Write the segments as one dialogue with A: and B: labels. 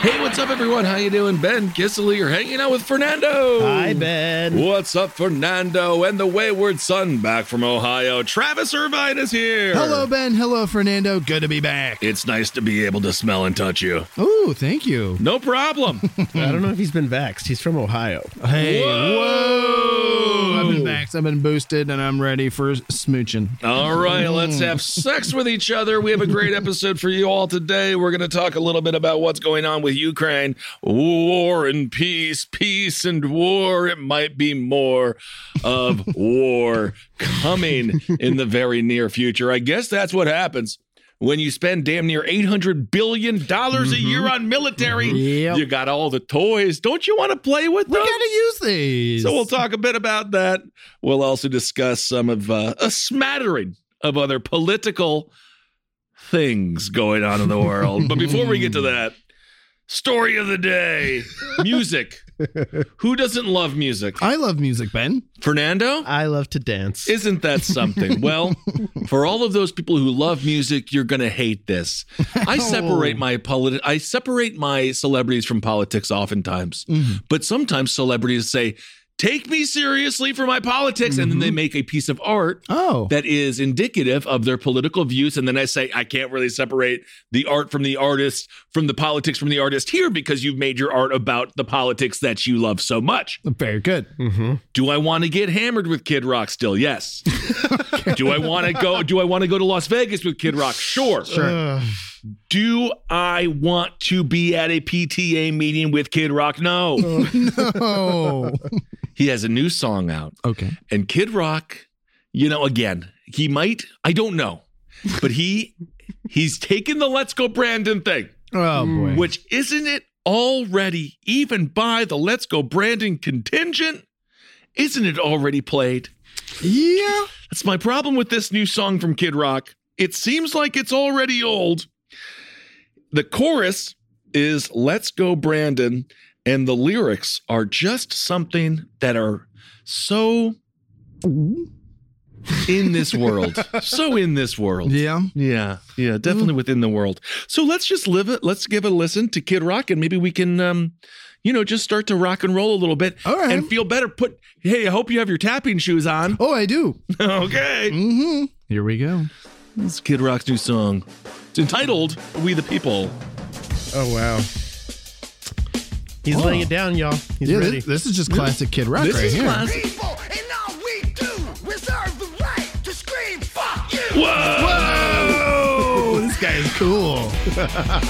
A: Hey, what's up, everyone? How you doing? Ben Kissel here, hanging out with Fernando.
B: Hi, Ben.
A: What's up, Fernando? And the wayward son back from Ohio, Travis Irvine is here.
B: Hello, Ben. Hello, Fernando. Good to be back.
A: It's nice to be able to smell and touch you.
B: Oh, thank you.
A: No problem.
C: I don't know if he's been vaxxed. He's from Ohio.
B: Hey,
A: Whoa.
B: I've been vaxxed. I've been boosted, and I'm ready for smooching.
A: All right, let's have sex with each other. We have a great episode for you all today. We're going to talk a little bit about what's going on with Ukraine. War and peace, peace and war. It might be more of war coming in the very near future. I guess that's what happens. When you spend damn near $800 billion a year on military,
B: Yep.
A: you got all the toys. Don't you want to play with them?
B: We gotta use these.
A: So we'll talk a bit about that. We'll also discuss some of uh, a smattering of other political things going on in the world. But before we get to that, story of the day music. Who doesn't love music?
B: I love music, Ben.
A: Fernando?
C: I love to dance.
A: Isn't that something? Well, for all of those people who love music, you're going to hate this. I oh. separate my politi- I separate my celebrities from politics oftentimes. Mm-hmm. But sometimes celebrities say, "Take me seriously for my politics," and then they mm-hmm. make a piece of art
B: Oh.
A: that is indicative of their political views. And then I say, I can't really separate the art from the artist, from the politics from the artist here because you've made your art about the politics that you love so much.
B: Very good. Mm-hmm.
A: Do I want to get hammered with Kid Rock still? Yes. do I want to go? Do I want to go to Las Vegas with Kid Rock? Sure.
B: Sure.
A: Do I want to be at a PTA meeting with Kid Rock? No.
B: Oh.
A: he has a new song out.
B: okay.
A: And Kid Rock, you know, again, he might, I don't know, but he he's taken the Let's Go Brandon thing,
B: Oh boy.
A: which isn't it already, even by the Let's Go Brandon contingent, isn't it already played?
B: Yeah.
A: That's my problem with this new song from Kid Rock. It seems like it's already old. The chorus is Let's Go Brandon, and the lyrics are just something that are so in this world. so in this world.
B: Yeah.
A: Yeah, yeah, definitely within the world. So let's just live it. Let's give it a listen to Kid Rock, and maybe we can, um, you know, just start to rock and roll a little bit
B: All right.
A: and feel better. Put, hey, I hope you have your tapping shoes on.
B: Oh, I do.
A: okay,
B: Mm-hmm. Here we go.
A: this is Kid Rock's new song. It's entitled "We the People."
C: oh, wow. He's
B: Oh.
C: laying it down, y'all. He's
B: yeah,
C: ready.
B: this, this is just classic Kid Rock
A: This
B: right
A: is
B: here.
A: classic.
D: People, and all we do, reserve the right to scream, fuck you!
B: Oh, this guy is cool.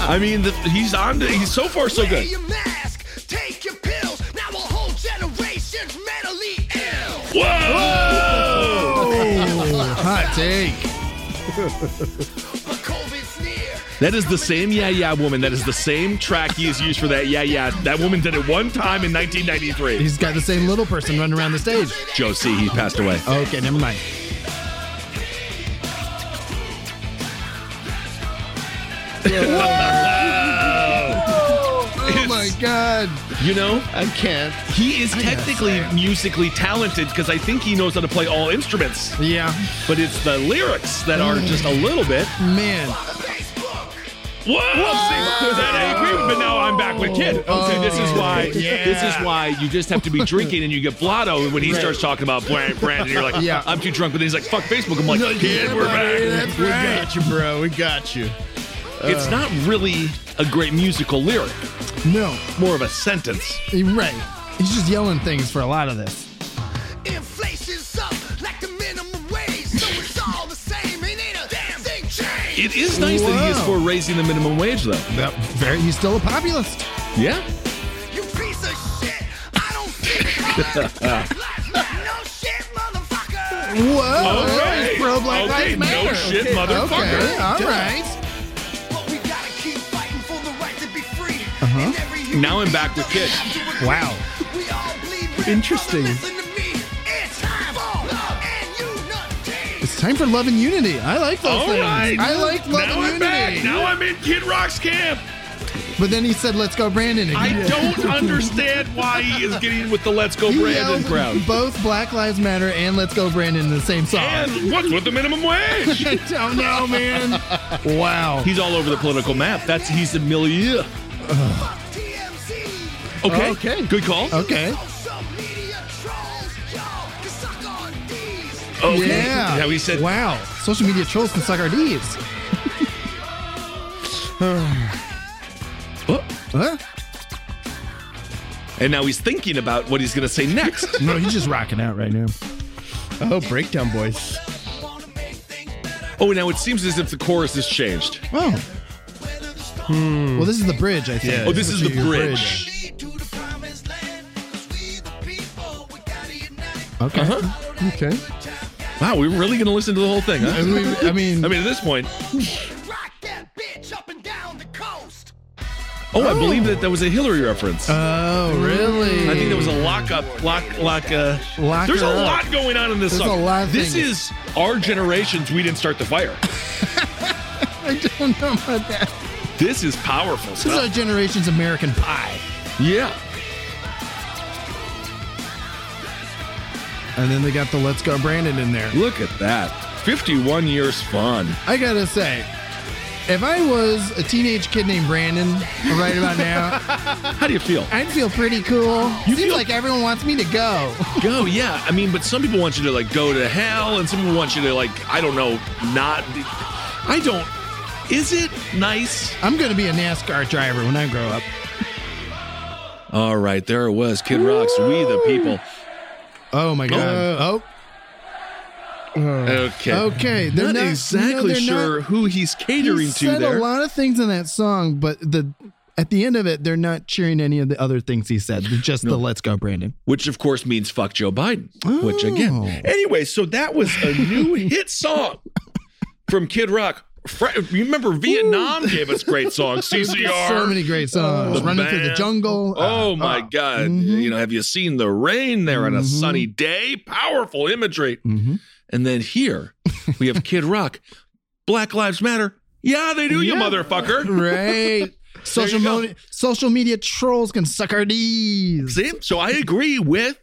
A: I mean, the, he's on. To, he's so far so good.
D: your mask, take your pills, now a whole generation's mentally ill!
A: Whoa!
B: Oh, hot take.
D: But COVID's near.
A: That is the same Yeah Yeah woman. That is the same track he has used for that Yeah Yeah. That woman did it one time in 1993.
B: He's got the same little person running around the stage.
A: Joe C. He passed away.
B: Okay, never mind. Oh my god.
A: You know,
C: I can't.
A: he is technically musically talented because I think he knows how to play all instruments.
B: Yeah.
A: But it's the lyrics that are just a little bit.
B: Man.
A: Whoa! See, that I agree with, but now I'm back with Kid. Oh. Okay, this is why.
B: yeah.
A: This is why you just have to be drinking and you get blotto. When he starts talking about Brand- Brandon, you're like,
B: Yeah.
A: I'm too drunk. But then he's like, fuck Facebook. I'm like, Kid, we're back.
C: We got you, bro. We got you.
A: It's uh, not really a great musical lyric.
B: No.
A: More of a sentence.
B: Right. He's just yelling things for a lot of this.
D: It
A: is nice that he is for raising the minimum wage, though.
B: That very he's still a populist.
A: Yeah.
D: You piece of shit. I don't see no shit, motherfucker.
B: Whoa.
A: Okay.
B: Pro Black
A: Okay,
B: Lives
A: no shit,
B: Okay,
A: motherfucker.
B: Okay, all right.
D: But we gotta keep fighting for the right to be free.
B: Uh-huh.
D: And every human
A: Now I'm back with
D: doesn't
A: Kid.
D: have to agree.
B: Wow.
D: We all bleed red,
C: Interesting.
D: Time for love and unity.
B: I like those
A: All
B: things.
A: right.
B: I like love
A: now
B: and
A: I'm back.
B: unity.
A: Now I'm in Kid Rock's camp.
B: But then he said, "Let's go, Brandon."
A: I don't understand why he is getting with the Let's Go
B: He
A: Brandon crowd.
B: both Black Lives Matter and Let's Go Brandon in the same song.
A: And what's with the minimum wage?
B: I don't know, man. wow.
A: He's all over the political map. That's he's a milieu.
D: TMZ.
A: Okay.
B: Okay.
A: Good call.
B: Okay.
A: Okay.
B: Yeah.
A: How he said.
B: Wow. Social media trolls can suck our D's.
A: Oh.
B: Huh?
A: And now he's thinking about what he's going to say next.
B: No, he's just rocking out right now.
C: Oh, breakdown boys.
A: oh, now it seems as if the chorus has changed.
B: Oh. Well, this is the bridge, I think.
C: Yeah.
A: Oh, this is the
B: your
A: bridge.
D: Lead to the promised land. 'Cause we the people, we gotta unite.
B: Okay.
A: Uh-huh.
C: Okay.
A: Wow, we're really going to listen to the whole thing,
B: I mean, I mean,
A: I mean, at this point.
D: Rock that bitch up and down the coast.
A: Oh, I believe that that was a Hillary reference.
B: oh, really?
A: I think there was a lockup, lock, lock. Uh,
B: Lock
A: there's a
B: up.
A: lot going on in this
B: There's
A: song.
B: a lot of
A: this
B: things.
A: is our generation's. We didn't start the fire.
B: I don't know about that.
A: This is powerful
B: This is our generation's American Pie.
A: Yeah.
B: And then they got the Let's Go Brandon in there.
A: Look at that. 51 years fun.
B: I gotta say, if I was a teenage kid named Brandon right about now,
A: How do you feel?
B: I'd feel pretty cool.
A: You
B: Seems
A: feel-
B: like everyone wants me to go.
A: Go, yeah. I mean, but some people want you to like go to hell, and some people want you to like, I don't know, not. I don't. Is it nice?
B: I'm gonna be a NASCAR driver when I grow up.
A: All right, there it was. Kid Rock's We the People.
B: Oh my god. Oh.
A: oh, Okay.
B: okay. They're
A: not,
B: not-
A: exactly
B: no, they're
A: sure
B: not-
A: who he's catering
B: he
A: to
B: said
A: there.
B: a lot of things in that song, but the at the end of it, they're not cheering any of the other things he said. Just the "Let's go, Brandon."
A: which of course means fuck Joe Biden. Which again,
B: Oh.
A: anyway, so that was a new hit song from Kid Rock. You remember Vietnam gave us great songs. CCR.
B: So many great songs.
A: The
B: Running through the jungle.
A: Oh
B: Uh,
A: my
B: uh,
A: God!
B: mhm.
A: You know, have you seen the rain there on a
B: Mhm.
A: sunny day? Powerful imagery.
B: mhm.
A: And then here we have Kid Rock. Black Lives Matter. Yeah, they do, you motherfucker.
B: Right. Social, media, social media trolls can suck our D's.
A: See, so I agree with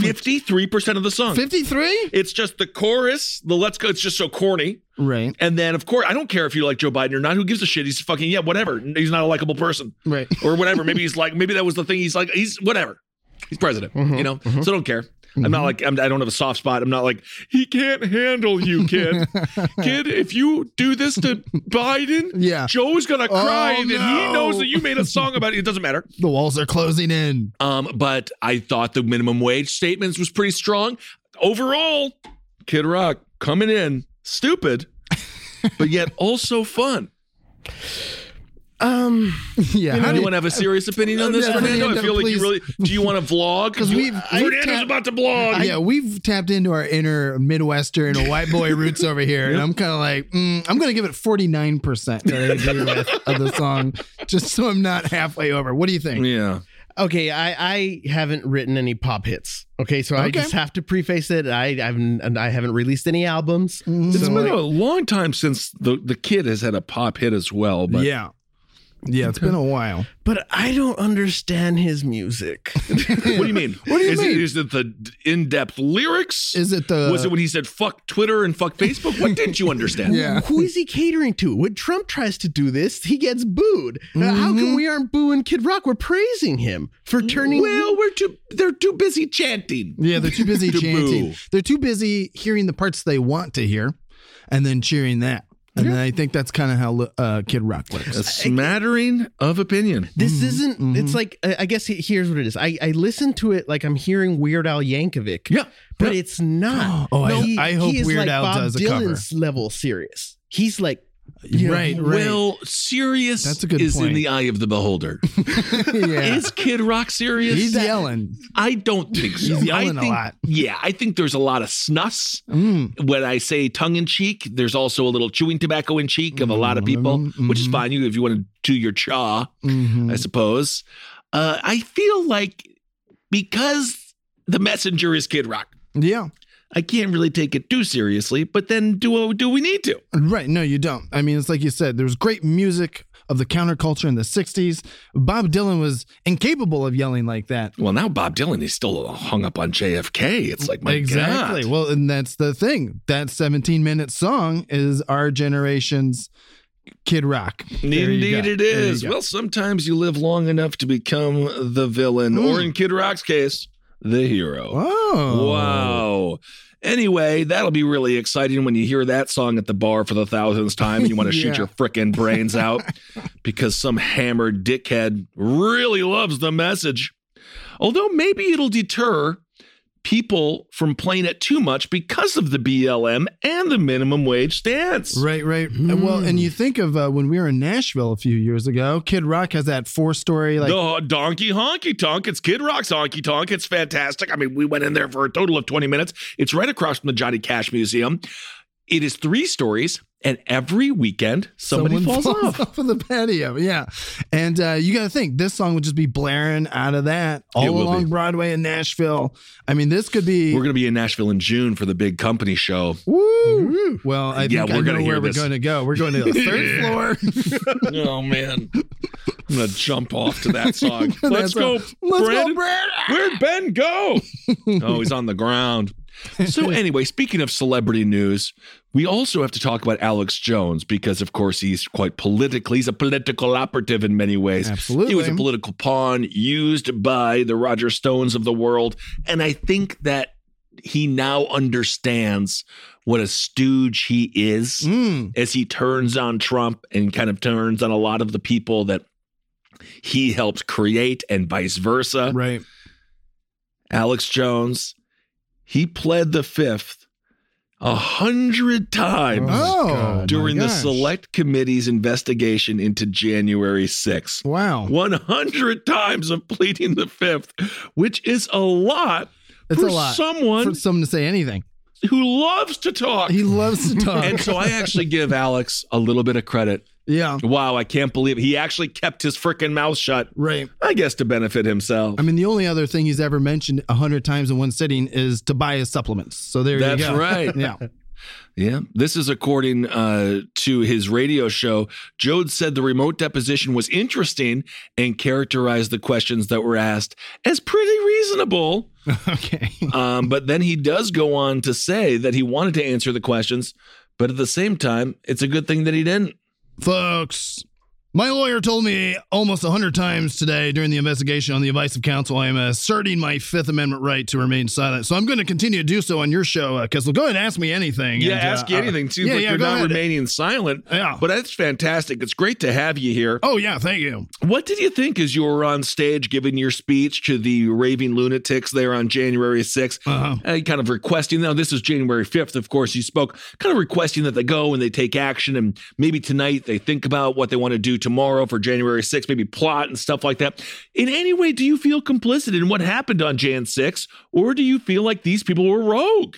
A: fifty-three percent of the song.
B: 53?
A: It's just the chorus, the let's go. It's just so corny.
B: Right.
A: And then, of course, I don't care if you like Joe Biden or not. Who gives a shit? He's fucking, yeah, whatever. He's not a likable person
B: Right.
A: or whatever. Maybe he's like, maybe that was the thing. He's like, he's whatever. He's president,
B: Mm-hmm.
A: you know? So don't care. I'm not like, I'm, I don't have a soft spot. I'm not like, he can't handle you, kid. kid, if you do this to Biden,
B: Yeah.
A: Joe's going to cry
B: Oh,
A: that he knows that you made a song about it. It doesn't matter.
B: The walls are closing in.
A: Um, but I thought the minimum wage statements was pretty strong. Overall, Kid Rock coming in stupid, but yet also fun.
C: Um,
B: Yeah. how do
A: Anyone have a serious opinion on this,
B: Yeah,
A: Fernando? I
B: Fernando,
A: feel like you really. Do you want to vlog?
B: 'Cause we've- we've
A: Fernando's
B: tapped-
A: about to vlog.
B: yeah, we've tapped into our inner Midwestern white boy roots over here, and I'm kind of like, mm, I'm going to give it 49 percent that I agree with of the song, just so I'm not halfway over. What do you think?
A: Yeah.
C: okay, I I haven't written any pop hits. Okay, so I just have to preface it. I I've and I haven't released any albums.
B: Mm-hmm.
A: It's
C: So,
A: been
C: like,
A: a long time since the the kid has had a pop hit as well. But
B: yeah, Yeah, it's been a while.
C: But I don't understand his music.
A: What do you mean?
B: What do you
A: is
B: mean?
A: It, is it the in-depth lyrics?
B: Is it the
A: was it when he said "fuck Twitter" and "fuck Facebook"? What didn't you understand?
B: Yeah.
C: Who is he catering to? When Trump tries to do this, he gets booed. Uh, how
B: Mm-hmm.
C: come we aren't booing Kid Rock? We're praising him for turning.
A: Well, we're too. They're too busy chanting.
B: Yeah, they're too busy
A: To
B: chanting.
A: boo.
B: They're too busy hearing the parts they want to hear, and then cheering that. And then I think that's kind of how uh, Kid Rock works.
A: A smattering of opinion.
C: This isn't.
B: Mm-hmm.
C: It's like I I guess he- here's what it is. I I listen to it like I'm hearing Weird Al Yankovic.
A: Yeah,
C: but
A: yeah.
C: it's not.
B: Oh, I-
C: He-
B: I hope
C: he is
B: Weird
C: like
B: Al
C: Bob
B: does a cover.
C: Dylan's level serious. He's like, you know,
B: right, right.
A: Well, serious
B: That's a good
A: is in the eye of the beholder.
B: yeah.
A: Is Kid Rock serious?
B: He's yelling.
A: I don't think so.
B: He's yelling
A: I
B: a
A: think,
B: lot.
A: Yeah, I think there's a lot of snuss.
B: Mm.
A: When I say tongue in cheek, there's also a little chewing tobacco in cheek of a lot of people,
B: Mhm,
A: which is fine. You if you want to do your chaw,
B: Mhm.
A: I suppose. Uh, I feel like because the messenger is Kid Rock,
B: Yeah.
A: I can't really take it too seriously. But then, do do we need to?
B: Right. No, you don't. I mean, it's like you said, there was great music of the counterculture in the 60s. Bob Dylan was incapable of yelling like that.
A: Well, now Bob Dylan is still hung up on JFK. It's like my
B: exactly.
A: God.
B: Well, and that's the thing. That 17 minute song is our generation's Kid Rock. There
A: Indeed, it is. Well, sometimes you live long enough to become the villain, or hmm. in Kid Rock's case, the hero.
B: Oh.
A: Wow. Anyway, that'll be really exciting when you hear that song at the bar for the thousandth time and you want to shoot your frickin' brains out because some hammered dickhead really loves the message. Although maybe it'll deter people from playing it too much because of the BLM and the minimum wage stance.
B: Right, right. And Well, and you think of uh, when we were in Nashville a few years ago, Kid Rock has that four story, like,
A: the donkey honky tonk. It's Kid Rock's honky tonk. It's fantastic. I mean, we went in there for a total of 20 minutes. It's right across from the Johnny Cash Museum. It is three stories, and every weekend somebody
B: someone
A: falls, off.
B: of the patio. Yeah. And uh, you got to think this song would just be blaring out of that all along
A: be.
B: Broadway in Nashville. I mean, this could be.
A: We're going to be in Nashville in June for the big company show.
B: Woo! Well, I
A: Yeah,
B: think I
A: we're
B: know
A: gonna hear
B: where we're
A: this.
B: going to go. We're going to the third floor.
A: oh, man. I'm going to jump off to that song. Let's go,
B: all. Let's go, Brad.
A: Where'd Ben go? oh, he's on the ground. So, anyway, speaking of celebrity news, we also have to talk about Alex Jones because, of course, he's quite political. He's a political operative in many ways.
B: Absolutely.
A: He was a political pawn used by the Roger Stones of the world. And I think that he now understands what a stooge he is
B: Mm.
A: as he turns on Trump and kind of turns on a lot of the people that he helped create and vice versa.
B: Right.
A: Alex Jones, he pled the fifth a hundred times
B: Oh,
A: during the select committee's investigation into January 6th.
B: Wow.
A: 100 times of pleading the fifth, which is a lot
B: It's
A: for
B: a lot
A: someone
B: for someone to say anything.
A: who loves to talk.
B: He loves to talk.
A: and so I actually give Alex a little bit of credit.
B: Yeah.
A: Wow, I can't believe he actually kept his freaking mouth shut.
B: Right.
A: I guess to benefit himself.
B: I mean, the only other thing he's ever mentioned a hundred times in one sitting is to buy his supplements. So there
A: That's
B: you go.
A: That's right.
B: Yeah.
A: Yeah, this is according uh, to his radio show. Jode said the remote deposition was interesting and characterized the questions that were asked as pretty reasonable.
B: okay.
A: Um, but then he does go on to say that he wanted to answer the questions, but at the same time, it's a good thing that he didn't.
B: Folks, my lawyer told me almost a hundred times today during the investigation on the advice of counsel I am asserting my Fifth Amendment right to remain silent. So I'm going to continue to do so on your show, uh, Kissel. Go ahead and ask me anything.
A: Yeah,
B: And,
A: ask you
B: uh,
A: anything. Seems
B: yeah,
A: like
B: yeah,
A: you're not
B: ahead.
A: remaining silent.
B: Yeah.
A: But that's fantastic. It's great to have you here.
B: Oh, yeah. Thank you.
A: What did you think as you were on stage giving your speech to the raving lunatics there on January 6th?
B: Uh-huh.
A: Uh, kind of requesting, now this is January 5th, of course, you spoke, kind of requesting that they go and they take action and maybe tonight they think about what they want to do tomorrow for January 6th, maybe plot and stuff like that. In any way, do you feel complicit in what happened on Jan 6, or do you feel like these people were rogue?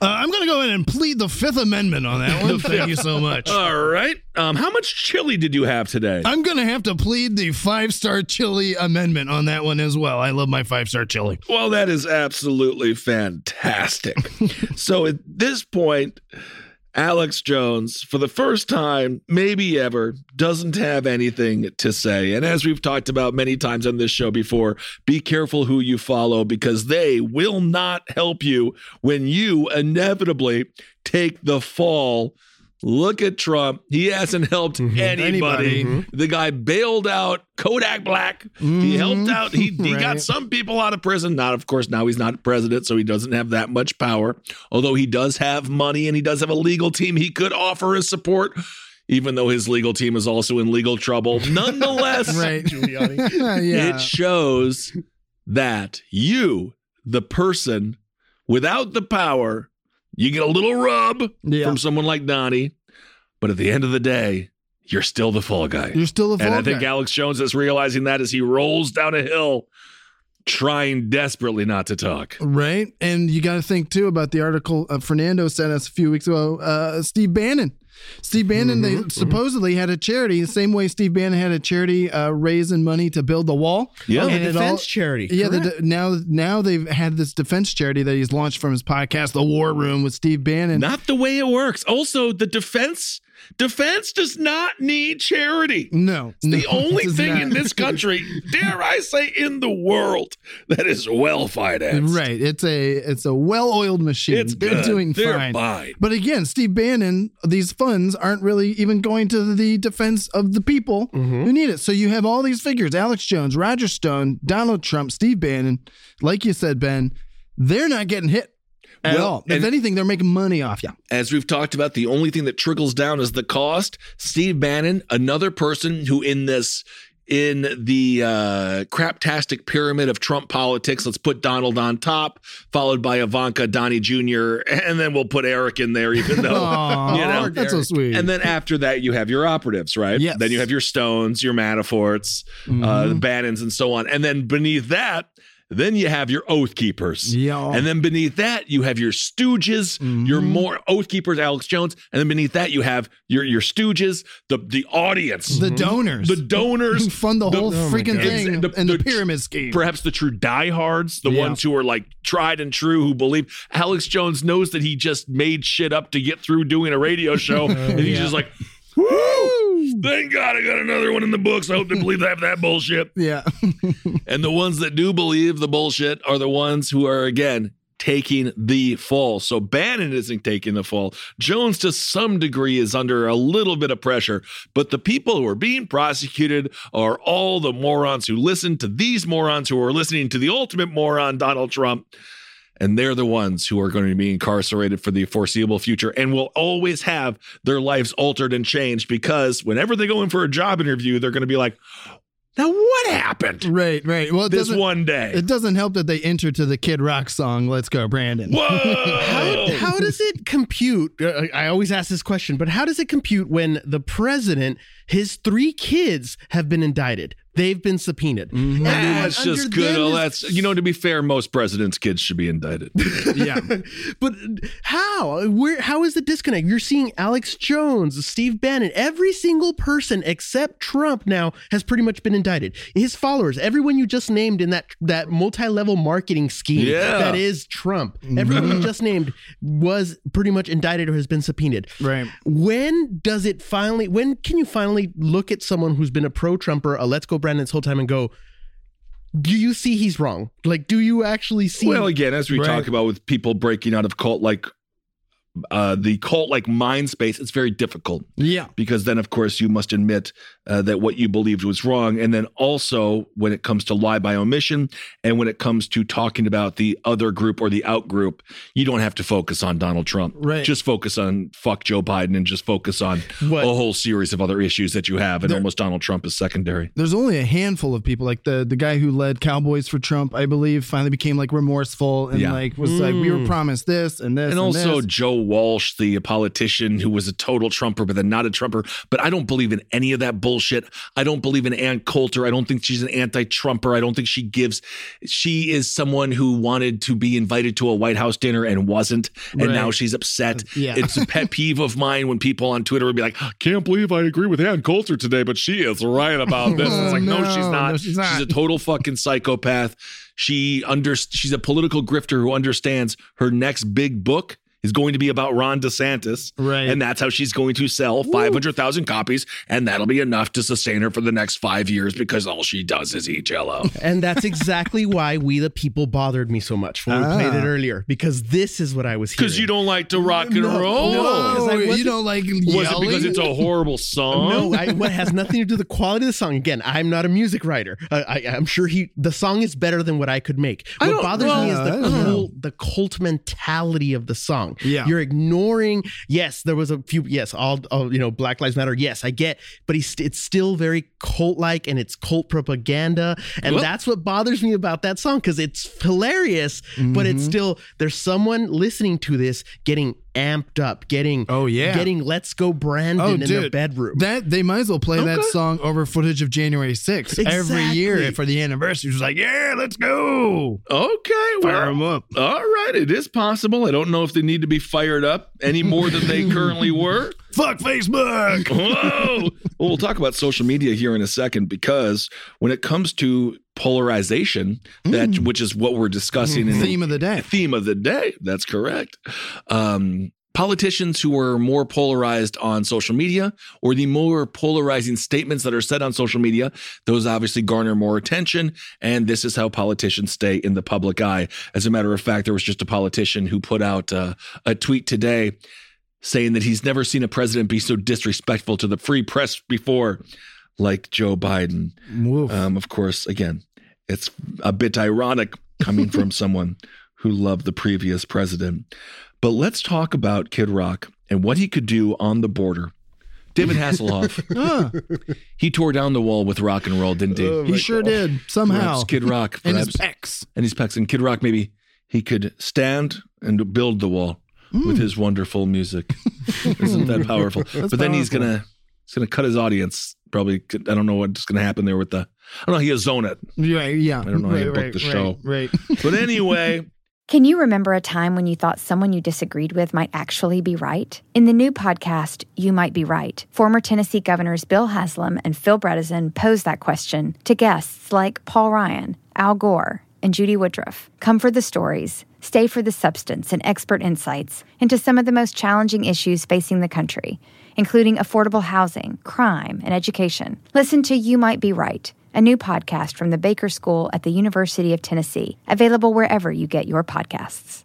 B: Uh, I'm going to go ahead and plead the Fifth Amendment on that one. Thank you so much.
A: All right. Um, how much chili did you have today?
B: I'm going to have to plead the five star chili amendment on that one as well. I love my five star chili.
A: Well, that is absolutely fantastic. so at this point, Alex Jones, for the first time, maybe ever, doesn't have anything to say. And as we've talked about many times on this show before, be careful who you follow because they will not help you when you inevitably take the fall. Look at Trump. He hasn't helped mm-hmm. anybody.
B: Anybody. Mm-hmm.
A: The guy bailed out Kodak Black. He helped mm-hmm. out. He, he got some people out of prison. Not, of course, now he's not president, so he doesn't have that much power. Although he does have money and he does have a legal team he could offer his support, even though his legal team is also in legal trouble. Nonetheless,
B: Right.
C: Giuliani.
B: yeah.
A: it shows that you, the person without the power, you get a little rub
B: Yeah.
A: from someone like Donnie, but at the end of the day, you're still the fall guy.
B: You're still the
A: and I think
B: guy.
A: Alex Jones is realizing that as he rolls down a hill, trying desperately not to talk.
B: Right. And you got to think too about the article uh, Fernando sent us a few weeks ago. Uh, Steve Bannon. Steve Bannon, they supposedly had a charity, the same way Steve Bannon had a charity uh, raising money to build the wall.
A: Yeah.
C: Oh, the
B: And
C: defense
B: all-
C: charity.
B: Yeah, the,
C: correct.
B: now now they've had this defense charity that he's launched from his podcast, The War Room, with Steve Bannon.
A: Not the way it works. Also, the defense defense does not need charity.
B: no,
A: It's the
B: no,
A: only thing
B: not.
A: in this country, dare I say, in the world that is well financed.
B: Right, it's a it's a well-oiled machine.
A: It's
B: They're doing
A: They're
B: fine.
A: fine.
B: But again, Steve Bannon, these funds aren't really even going to the defense of the people
A: Mm-hmm.
B: who need it. So you have all these figures: Alex Jones, Roger Stone, Donald Trump, Steve Bannon. Like you said, Ben, they're not getting hit
A: Well.
B: If anything, they're making money off you.
A: As we've talked about, the only thing that trickles down is the cost. Steve Bannon, another person who in this in the uh, craptastic pyramid of Trump politics, let's put Donald on top, followed by Ivanka, Donnie Jr., and then we'll put Eric in there, even though
B: Aw,
A: you know
B: that's so sweet.
A: And then after that, you have your operatives, right?
B: Yes.
A: Then you have your Stones, your Manaforts, uh,
B: Mm-hmm.
A: the Bannons, and so on. And then beneath that, then you have your oath keepers.
B: Yeah.
A: And then beneath that, you have your stooges, your
B: Mm-hmm.
A: more oath keepers, Alex Jones. And then beneath that, you have your your stooges, the the audience,
B: the donors,
A: the donors,
B: who fund the, whole
A: oh
B: freaking thing
A: And the-
B: and the,
A: the-
B: pyramid scheme.
A: perhaps the true diehards, the
B: Yeah.
A: ones who are like tried and true, who believe Alex Jones knows that he just made shit up to get through doing a radio show, and he's just like, "Woo! Thank God I got another one in the books. I hope they believe have that bullshit."
B: yeah.
A: And the ones that do believe the bullshit are the ones who are again taking the fall. So Bannon isn't taking the fall. Jones, to some degree, is under a little bit of pressure, but the people who are being prosecuted are all the morons who listen to these morons who are listening to the ultimate moron, Donald Trump. And they're the ones who are going to be incarcerated for the foreseeable future and will always have their lives altered and changed because whenever they go in for a job interview, they're going to be like, now what happened
B: Right, right. Well,
A: this one day?
B: it doesn't help that they enter to the Kid Rock song "Let's Go, Brandon."
C: How,
A: Whoa!
C: how does it compute? uh, I always ask this question, but how does it compute when the president, his three kids have been indicted? They've been subpoenaed.
B: Mm-hmm.
A: That's just good. Oh,
C: is-
A: that's you know. To be fair, most presidents' kids should be indicted.
B: yeah.
C: but how? Where? How is the disconnect? You're seeing Alex Jones, Steve Bannon, every single person except Trump now has pretty much been indicted. His followers, everyone you just named in that that multi-level marketing scheme
A: Yeah.
C: that is Trump, everyone you just named was pretty much indicted or has been subpoenaed.
B: Right.
C: When does it finally? When can you finally look at someone who's been a pro-Trumper, a "Let's Go Brandon" this whole time, and go? Do you see he's wrong? Like, do you actually see?
A: well, again, as we
B: Right.
A: talk about with people breaking out of cult like uh, the cult like mind space, it's very difficult.
B: Yeah.
A: because then of course you must admit uh, that what you believed was wrong and then also when it comes to lie by omission and when it comes to talking about the other group or the out group you don't have to focus on donald trump
B: Right.
A: just focus on fuck joe biden and just focus on
C: What-
A: a whole series of other issues that you have and
B: There-
A: almost donald trump is secondary
B: There's only a handful of people, like the the guy who led Cowboys for Trump, I believe, finally became like remorseful and
A: Yeah.
B: like was like, we were promised this and this,
A: and also
B: this.
A: Joe Walsh, the politician who was a total Trumper, but then not a Trumper. But I don't believe in any of that bullshit. I don't believe in Ann Coulter. I don't think she's an anti-Trumper. I don't think she gives. She is someone who wanted to be invited to a White House dinner and wasn't, and
B: Right.
A: now she's upset.
B: Uh, yeah.
A: It's a pet peeve of mine when people on Twitter would be like, "Can't believe I agree with Ann Coulter today, but she is right about this." It's oh, like, no,
B: No,
A: she's not.
B: no, she's not.
A: She's a total fucking psychopath. She under she's a political grifter who understands her next big book is going to be about Ron DeSantis.
B: Right.
A: And that's how she's going to sell 500,000 copies. And that'll be enough to sustain her for the next five years because all she does is eat jello.
C: And that's exactly why We the People bothered me so much when we played it earlier, because this is what I was hearing.
A: Because you don't like to rock and
C: No,
A: roll.
C: no, 'cause I
B: you don't like
A: Was it because it's a horrible song?
C: No, I, what has nothing to do with the quality of the song. Again, I'm not a music writer. Uh, I, I'm sure he the song is better than what I could make. What
A: don't-
C: bothers me is the
B: don't
C: cult, the cult mentality of the song.
B: Yeah.
C: you're ignoring. Yes, there was a few. Yes, all, all you know, Black Lives Matter. Yes, I get, but he's it's still very cult like and it's cult propaganda, and
A: Well-
C: that's what bothers me about that song because it's hilarious, but it's
B: Mm-hmm.
C: still there's someone listening to this getting amped up, getting
B: Oh, yeah.
C: getting Let's Go Brandon
B: Oh,
C: in their bedroom.
B: That they might as well play that song over footage of January 6th every year for the anniversary. It was like, yeah, let's go.
A: Okay,
B: Fire
A: well,
B: 'em up.
A: all right, it is possible. I don't know if they need to be fired up any more than they currently were.
B: Fuck Facebook.
A: Whoa! well, we'll talk about social media here in a second because when it comes to polarization, that which is what we're discussing in
B: Theme of the day.
A: theme of the day. That's correct. Um, politicians who are more polarized on social media or the more polarizing statements that are said on social media, those obviously garner more attention. And this is how politicians stay in the public eye. As a matter of fact, there was just a politician who put out uh, a tweet today saying that he's never seen a president be so disrespectful to the free press before, like Joe Biden. Um, of course, again, it's a bit ironic coming from someone who loved the previous president. But let's talk about Kid Rock and what he could do on the border. David Hasselhoff,
B: Ah,
A: he tore down the wall with rock and roll, didn't he?
B: he sure did somehow.
A: Perhaps Kid Rock,
B: and his
A: perhaps,
B: pecs.
A: and his pecs. And Kid Rock, maybe he could stand and build the wall with mm. his wonderful music. Isn't that powerful? but then he's gonna he's gonna cut his audience. Probably, I don't know what's gonna happen there with the. I don't know. He'll zone it.
B: Yeah, yeah.
A: I don't know how
B: right,
A: you book
B: right,
A: the
B: right,
A: show.
B: Right.
A: But anyway,
E: Can you remember a time when you thought someone you disagreed with might actually be right? In the new podcast, You Might Be Right, former Tennessee governors Bill Haslam and Phil Bredesen pose that question to guests like Paul Ryan, Al Gore, and Judy Woodruff. Come for the stories, stay for the substance and expert insights into some of the most challenging issues facing the country, including affordable housing, crime, and education. Listen to You Might Be Right a new podcast from the Baker School at the University of Tennessee, available wherever you get your podcasts.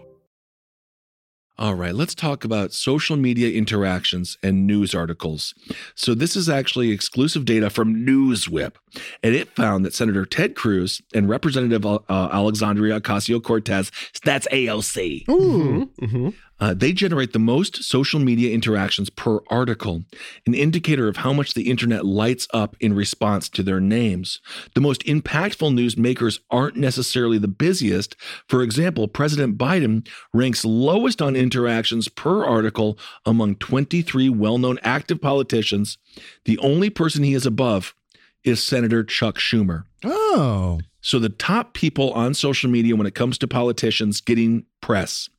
A: All right, let's talk about social media interactions and news articles. So, this is actually exclusive data from NewsWhip, and it found that Senator Ted Cruz and Representative uh, Alexandria Ocasio Cortez, that's AOC,
C: Mm-hmm.
A: Uh, they generate the most social media interactions per article, an indicator of how much the internet lights up in response to their names. The most impactful news makers aren't necessarily the busiest. For example, President Biden ranks lowest on interactions per article among 23 well known active politicians. The only person he is above is Senator Chuck Schumer.
B: Oh.
A: So the top people on social media when it comes to politicians getting press,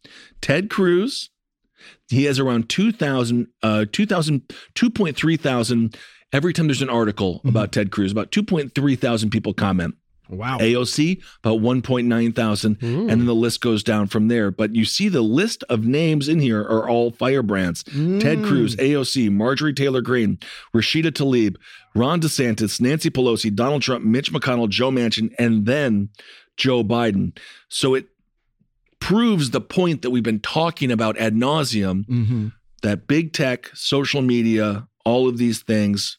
A: Ted Cruz, he has around 2,000, uh, 2,000, 2.3 thousand. Every time there's an article about Ted Cruz, about 2.3 thousand people comment.
B: Wow.
A: AOC, about 1.9 thousand. And then the list goes down from there. But you see the list of names in here are all firebrands. Ted Cruz, AOC, Marjorie Taylor Greene, Rashida Tlaib, Ron DeSantis, Nancy Pelosi, Donald Trump, Mitch McConnell, Joe Manchin, and then Joe Biden. So it proves the point that we've been talking about ad nauseum
B: Mm-hmm.
A: that big tech, social media, all of these things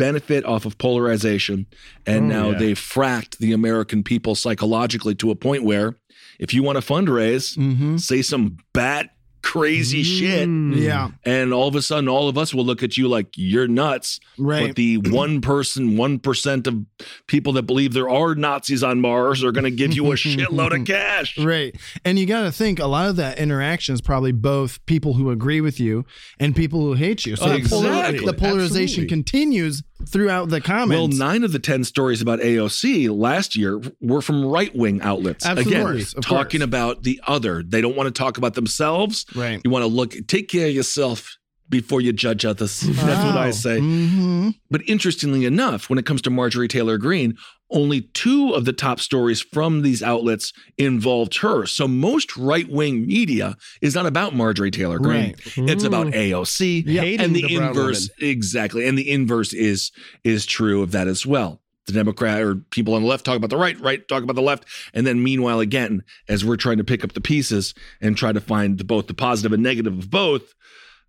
A: benefit off of polarization. And
C: Oh,
A: now
C: yeah.
A: they've fracked the American people psychologically to a point where if you want to fundraise,
B: Mm-hmm.
A: say some bat crazy shit.
B: Yeah.
A: And all of a sudden, all of us will look at you like you're nuts.
B: Right.
A: But the one person, 1% of people that believe there are Nazis on Mars are going to give you a shitload of cash.
B: Right. And you got to think a lot of that interaction is probably both people who agree with you and people who hate you. So the, polar-
A: Exactly.
B: the polarization
C: Absolutely.
B: continues throughout the comments.
A: Well, nine of the 10 stories about AOC last year were from right wing outlets.
C: Absolutely.
A: Again,
B: course,
A: talking
B: course.
A: about the other. They don't want to talk about themselves.
B: Right.
A: You want to look, take care of yourself before you judge others. That's what I say.
B: hmm
A: But interestingly enough, when it comes to Marjorie Taylor Greene, only two of the top stories from these outlets involved her. So most right wing media is not about Marjorie Taylor Greene. It's about AOC.
C: Hating
A: and the,
C: the
A: inverse exactly. And the inverse is is true of that as well. The Democrat or people on the left talk about the right, right talk about the left, and then meanwhile, again, as we're trying to pick up the pieces and try to find the, both the positive and negative of both,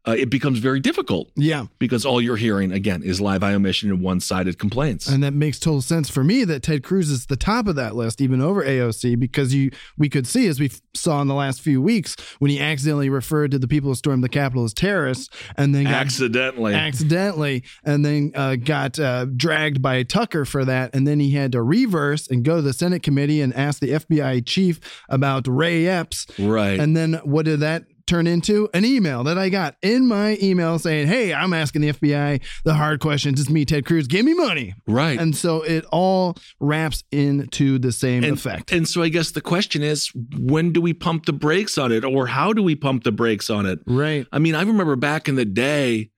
A: uh, it becomes very difficult
B: Yeah.
A: because all you're hearing again is live by omission and one-sided complaints.
B: And that makes total sense for me that Ted Cruz is the top of that list, even over AOC, because you we could see as we saw in the last few weeks when he accidentally referred to the people who stormed the Capitol as terrorists, and then got
A: Accidentally.
B: accidentally, and then uh, got uh, dragged by Tucker for that, and then he had to reverse and go to the Senate committee and ask the FBI chief about Ray Epps,
A: right.
B: and then what did that? Turn into an email that I got in my email saying, Hey, I'm asking the FBI the hard questions. It's me, Ted Cruz. Give me money.
A: right.
B: And so it all wraps into the same
A: and,
B: effect.
A: and so I guess the question is when do we pump the brakes on it or how do we pump the brakes on it?
B: right.
A: I mean, I remember back in the day,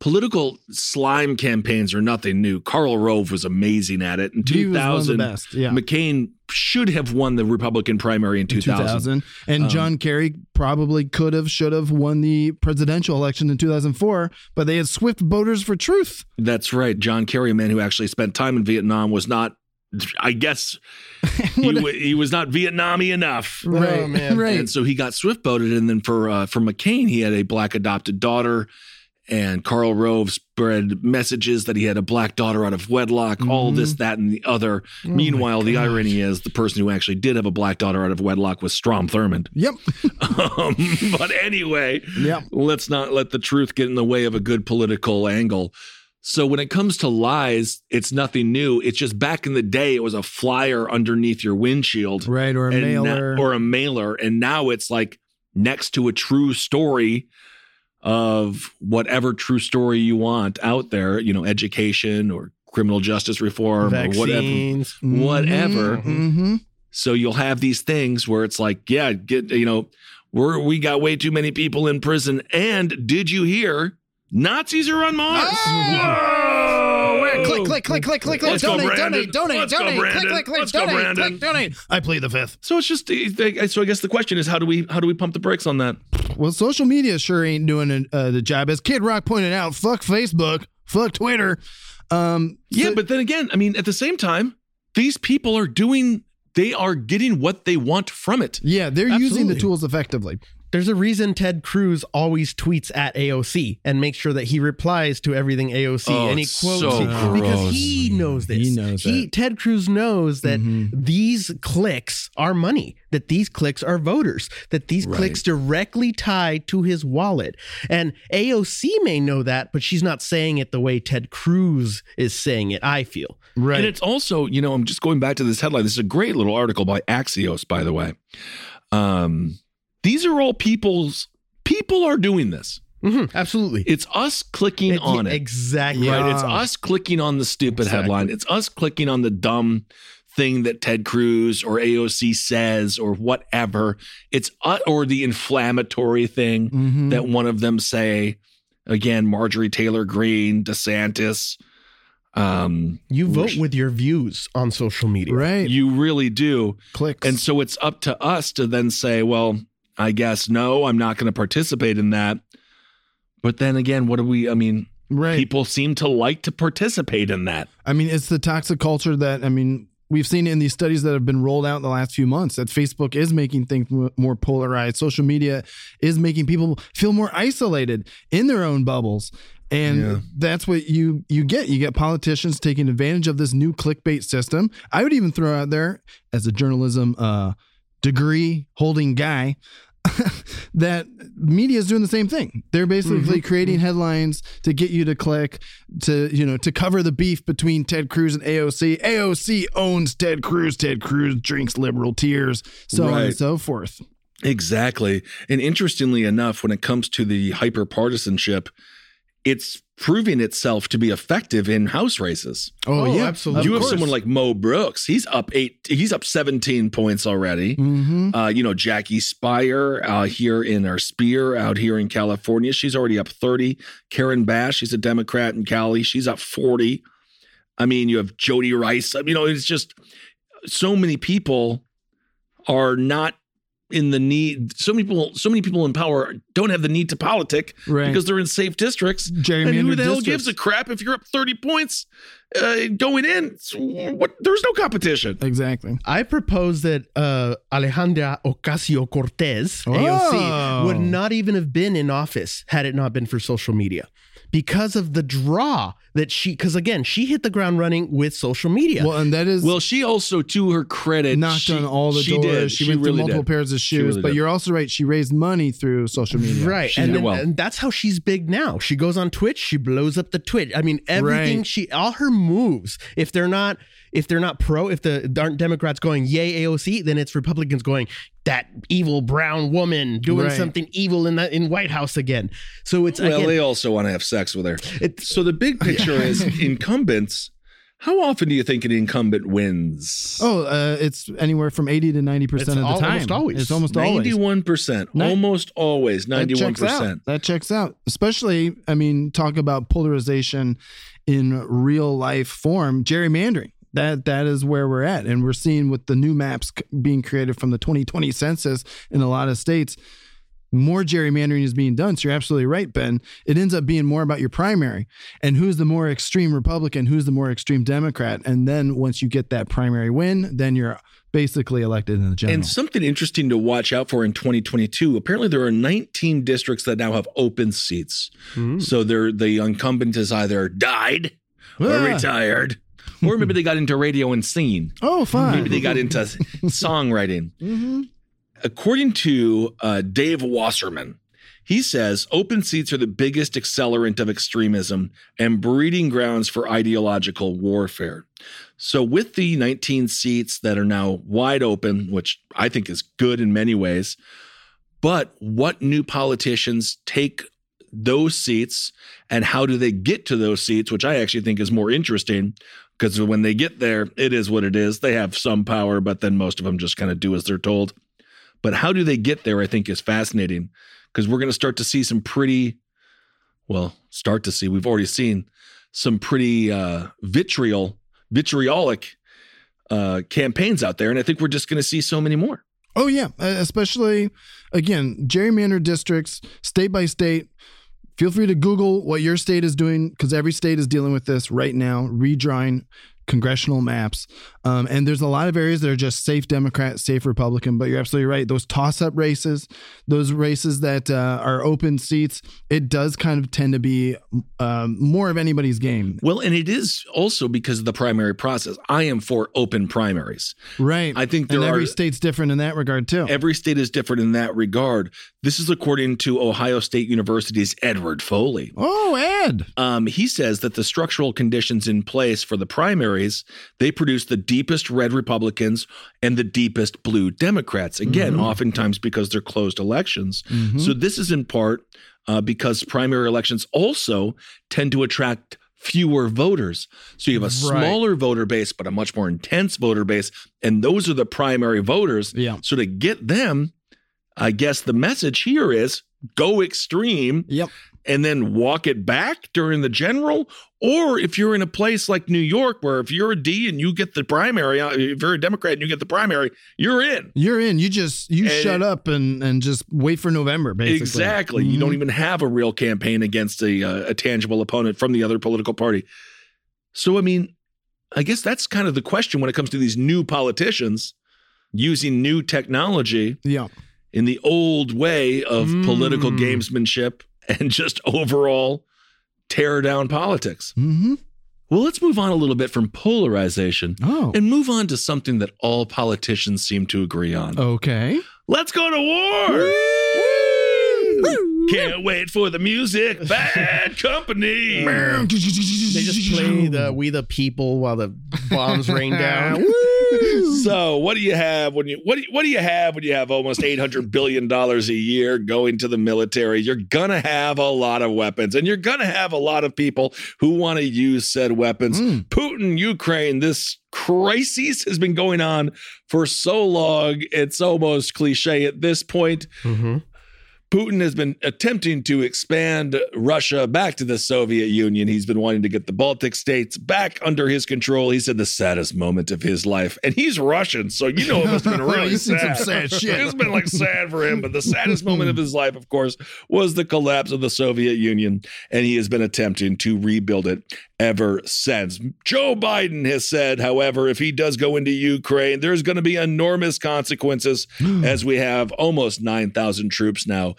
A: political slime campaigns are nothing new. Karl Rove was amazing at it. In
B: He was one of the
A: 2000,
B: best, yeah.
A: McCain should have won the Republican primary in 2000.
B: 2000. And
A: Um,
B: John Kerry probably could have, should have won the presidential election in 2004, but they had Swift Boaters for Truth.
A: That's right. John Kerry, a man who actually spent time in Vietnam, was not, I guess, he, wa- he was not Vietnamese enough.
C: Oh, man.
B: Right.
A: And so he got swift boated. And then for uh, for McCain, he had a black adopted daughter. And Karl Rove spread messages that he had a black daughter out of wedlock, all
B: Mm-hmm.
A: this, that, and the other.
B: Oh
A: Meanwhile, the irony is the person who actually did have a black daughter out of wedlock was Strom Thurmond.
B: Yep.
A: Um, but anyway,
B: Yep.
A: let's not let the truth get in the way of a good political angle. So when it comes to lies, it's nothing new. It's just back in the day, it was a flyer underneath your windshield,
B: Right. Or a
A: and na-
B: mailer.
A: or a mailer, and now it's like next to a true story of whatever true story you want out there. You know, education or criminal justice reform or whatever,
C: Vaccines.
A: whatever.
B: hmm
A: So you'll have these things where it's like, yeah, get you know, we're we got way too many people in prison. And did you hear Nazis are on Mars? Whoa!
B: Click, click, click, click, click, click. Donate, donate, donate, donate. Click, click, click. Donate, click, donate. I plead the fifth.
A: So it's just so I guess the question is how do we how do we pump the brakes on that?
B: Well, social media sure ain't doing uh, the job. As Kid Rock pointed out, fuck Facebook, fuck Twitter. Um,
A: Yeah,
B: so-
A: but then again, I mean, at the same time, these people are doing they are getting what they want from it.
B: yeah, they're using the tools effectively.
C: There's a reason Ted Cruz always tweets at AOC and makes sure that he replies to everything AOC
A: Oh,
C: and he quotes
A: so
C: it because he knows this.
B: He knows that.
C: Ted Cruz knows that
B: Mhm.
C: these clicks are money, that these clicks are voters, that these clicks directly tie to his wallet. And AOC may know that, but she's not saying it the way Ted Cruz is saying it, I feel.
B: Right.
A: And it's also, you know, I'm just going back to this headline. This is a great little article by Axios, by the way. Um, these are all people's people are doing this.
C: Mhm, absolutely.
A: It's us clicking
C: It-
A: on it.
C: Exactly.
A: Right. It's us clicking on the stupid
C: Exactly.
A: headline. It's us clicking on the dumb thing that Ted Cruz or AOC says or whatever. It's uh, or the inflammatory thing
B: Mhm.
A: that one of them say. Again, Marjorie Taylor Greene, DeSantis. Um,
C: You vote with your views on social media.
B: right.
A: you really do.
B: Clicks.
A: And so it's up to us to then say, well, I guess no, I'm not going to participate in that. But then again, what do we, I mean,
B: right.
A: people seem to like to participate in that.
B: I mean, it's the toxic culture that I mean we've seen in these studies that have been rolled out in the last few months that Facebook is making things more polarized. Social media is making people feel more isolated in their own bubbles. And
A: Yeah.
B: that's what you you get. You get politicians taking advantage of this new clickbait system. I would even throw out there as a journalism uh, degree holding guy. that media is doing the same thing. They're basically
C: Mm-hmm.
B: creating headlines to get you to click to you know to cover the beef between Ted Cruz and AOC. AOC owns Ted Cruz. Ted Cruz drinks liberal tears, so on and so forth.
A: Exactly. And interestingly enough, when it comes to the hyper partisanship, it's proving itself to be effective in house races.
B: Oh,
C: Oh,
B: yeah,
C: absolutely.
B: of
A: you have
B: course.
A: someone like Mo Brooks. He's up eight. He's up 17 points already.
B: Mhm.
A: Uh, you know, Jackie Speier uh, here in our Speier out here in California. She's already up 30. Karen Bass, she's a Democrat in Cali. She's up 40. I mean, you have Jody Hice. I mean, you know, it's just so many people are not in the need. So many people, so many people in power don't have the need to politic
B: Right.
A: because they're in safe districts. And who
B: Gerrymandered
A: the hell gives a crap if you're up 30 points uh, going in? What? There's no competition.
B: Exactly.
C: I propose that uh, Alexandria Ocasio Cortez, AOC,
B: Oh.
C: would not even have been in office had it not been for social media. Because of the draw that she, because again, she hit the ground running with social media.
B: Well, and that is
A: Well, she also, to her credit,
B: knocked
A: she,
B: on all the
A: she
B: doors.
A: Did.
B: She, went through multiple
A: did.
B: pairs of shoes.
A: really
B: but
A: did.
B: you're also right. She raised money through social media.
C: Right.
A: She
C: and,
A: did
C: then-
A: well.
C: and that's how she's big now. She goes on Twitch, she blows up the Twitch. I mean, everything
B: Right.
C: she all her moves, if they're not if they're not pro, if the aren't Democrats going yay AOC, then it's Republicans going that evil brown woman doing
B: Right.
C: something evil in that in White House again. So it's
A: Well,
C: again,
A: they also want to have sex with her.
C: It's-
A: so the big picture is incumbents. How often do you think an incumbent wins?
B: Oh, uh, it's anywhere from 80 to 90% of the
C: al-
B: time.
C: almost always.
B: It's almost always.
A: Ninety-one percent, almost always
B: That
A: ninety-one
B: checks out.
A: percent.
B: That checks out. Especially, I mean, talk about polarization in real life form, gerrymandering. That that is where we're at, and we're seeing with the new maps being created from the 2020 census in a lot of states. More gerrymandering is being done. So you're absolutely right, Ben. It ends up being more about your primary and who's the more extreme Republican, who's the more extreme Democrat. And then once you get that primary win, then you're basically elected in the general.
A: And something interesting to watch out for in 2022. Apparently, there are 19 districts that now have open seats. So they're the incumbent is either died or
B: Ah.
A: retired, or maybe they got into radio and scene.
B: oh, fine.
A: Maybe they got into songwriting.
B: hmm
A: According to uh, Dave Wasserman, he says open seats are the biggest accelerant of extremism and breeding grounds for ideological warfare. So, with the 19 seats that are now wide open, which I think is good in many ways, but what new politicians take those seats and how do they get to those seats, which I actually think is more interesting because when they get there, it is what it is. They have some power, but then most of them just kind of do as they're told. But how do they get there, I think, is fascinating because we're going to start to see some pretty, well, start to see, we've already seen some pretty uh, vitriol, vitriolic uh, campaigns out there. And I think we're just going to see so many more.
B: Oh yeah, especially again, gerrymandered districts, state by state. Feel free to Google what your state is doing because every state is dealing with this right now, redrawing congressional maps. Um, and there's a lot of areas that are just safe Democrat, safe Republican. But you're absolutely right; those toss-up races, those races that uh, are open seats, it does kind of tend to be um, more of anybody's game.
A: Well, and it is also because of the primary process. I am for open primaries.
B: Right.
A: I think
B: and
A: there
B: every
A: are-
B: state's different in that regard too.
A: Every state is different in that regard. This is according to Ohio State University's Edward Foley.
B: oh, Ed.
A: Um, he says that the structural conditions in place for the primaries they produce the deepest red Republicans and the deepest blue Democrats. Again,
B: Mm-hmm.
A: oftentimes because they're closed elections. So this is in part uh, because primary elections also tend to attract fewer voters. So you have a
B: Right.
A: smaller voter base, but a much more intense voter base, and those are the primary voters.
B: Yeah.
A: So to get them, I guess the message here is go extreme
B: Yep.
A: And then walk it back during the general. Or if you're in a place like New York, where if you're a D and you get the primary, uh, if you're a Democrat and you get the primary, you're in.
B: You're in. You just you
A: And-
B: shut up and and just wait for November. Basically,
A: Exactly. You
B: Mhm.
A: don't even have a real campaign against a, uh, a tangible opponent from the other political party. So, I mean, I guess that's kind of the question when it comes to these new politicians using new technology
B: Yeah.
A: in the old way of political
B: Mm.
A: gamesmanship and just overall tear down politics.
B: Mm-hmm.
A: Well, let's move on a little bit from polarization
B: Oh.
A: and move on to something that all politicians seem to agree on.
B: Okay.
A: Let's go to war. Can't wait for the music. Bad company.
C: They just play the "We the People" while the bombs rain down.
A: So, what do you have when you what do you, what do you have when you have almost 800 billion dollars a year going to the military? You're going to have a lot of weapons and you're going to have a lot of people who want to use said weapons. Hmm. Putin, Ukraine, this crisis has been going on for so long. It's almost cliche at this point. Mm-hmm. Putin has been attempting to expand Russia back to the Soviet Union. He's been wanting to get the Baltic states back under his control. He said the saddest moment of his life. And he's Russian, so you know it must have been really
B: He's
A: sad.
B: some sad shit.
A: It's been like sad for him, but the saddest moment of his life, of course, was the collapse of the Soviet Union. And he has been attempting to rebuild it ever since. Joe Biden has said, however, if he does go into Ukraine, there's going to be enormous consequences as we have almost 9,000 troops now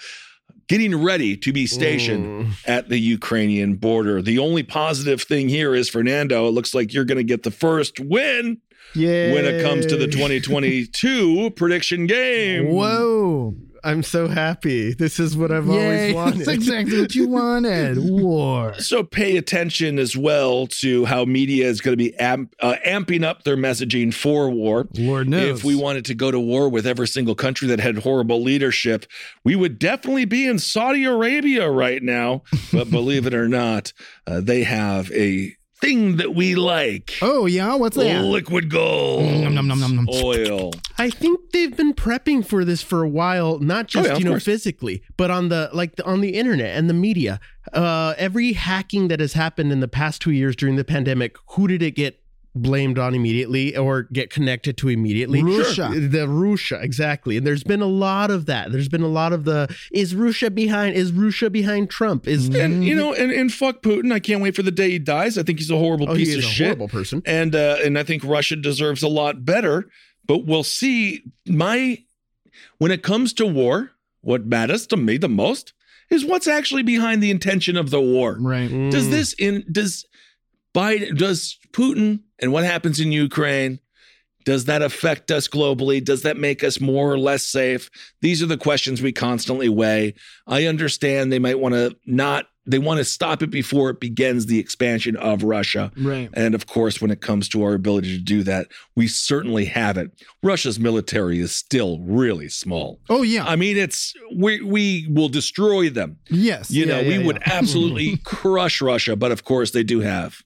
A: getting ready to be stationed mm. at the Ukrainian border. The only positive thing here is Fernando, it looks like you're going to get the first win
C: Yeah.
A: when it comes to the 2022 prediction game.
B: Whoa.
C: I'm so happy. This is what I've
B: Yay,
C: always wanted.
B: That's exactly what you wanted. War.
A: So pay attention as well to how media is going to be amp, uh, amping up their messaging for war.
B: Lord knows.
A: If we wanted to go to war with every single country that had horrible leadership, we would definitely be in Saudi Arabia right now. But believe it or not, uh, they have a thing that we like.
B: Oh yeah, what's that?
A: Liquid gold,
B: Nom, nom, nom, nom, nom.
A: oil.
C: I think they've been prepping for this for a while, not just
A: Oh, yeah, of
C: you know
A: course.
C: physically, but on the like the, on the internet and the media. Uh, every hacking that has happened in the past two years during the pandemic, who did it get blamed on immediately or get connected to immediately?
B: Russia.
C: The Russia, exactly. And there's been a lot of that. There's been a lot of the is Russia behind? Is Russia behind Trump? Is
A: And you know, and, and fuck Putin. I can't wait for the day he dies. I think he's a horrible
C: oh,
A: piece
C: he is
A: of
C: a
A: shit.
C: horrible person.
A: and uh, and I think Russia deserves a lot better. But we'll see. My when it comes to war, what matters to me the most is what's actually behind the intention of the war.
B: Right.
A: Does this in does Biden does Putin and what happens in Ukraine? Does that affect us globally? Does that make us more or less safe? These are the questions we constantly weigh. I understand they might want to not, they want to stop it before it begins the expansion of Russia.
B: Right.
A: And of course, when it comes to our ability to do that, we certainly have it. Russia's military is still really small.
B: Oh yeah.
A: I mean, it's we we will destroy them.
B: yes.
A: You know,
C: Yeah,
A: we
C: yeah,
A: would absolutely crush Russia, but of course they do have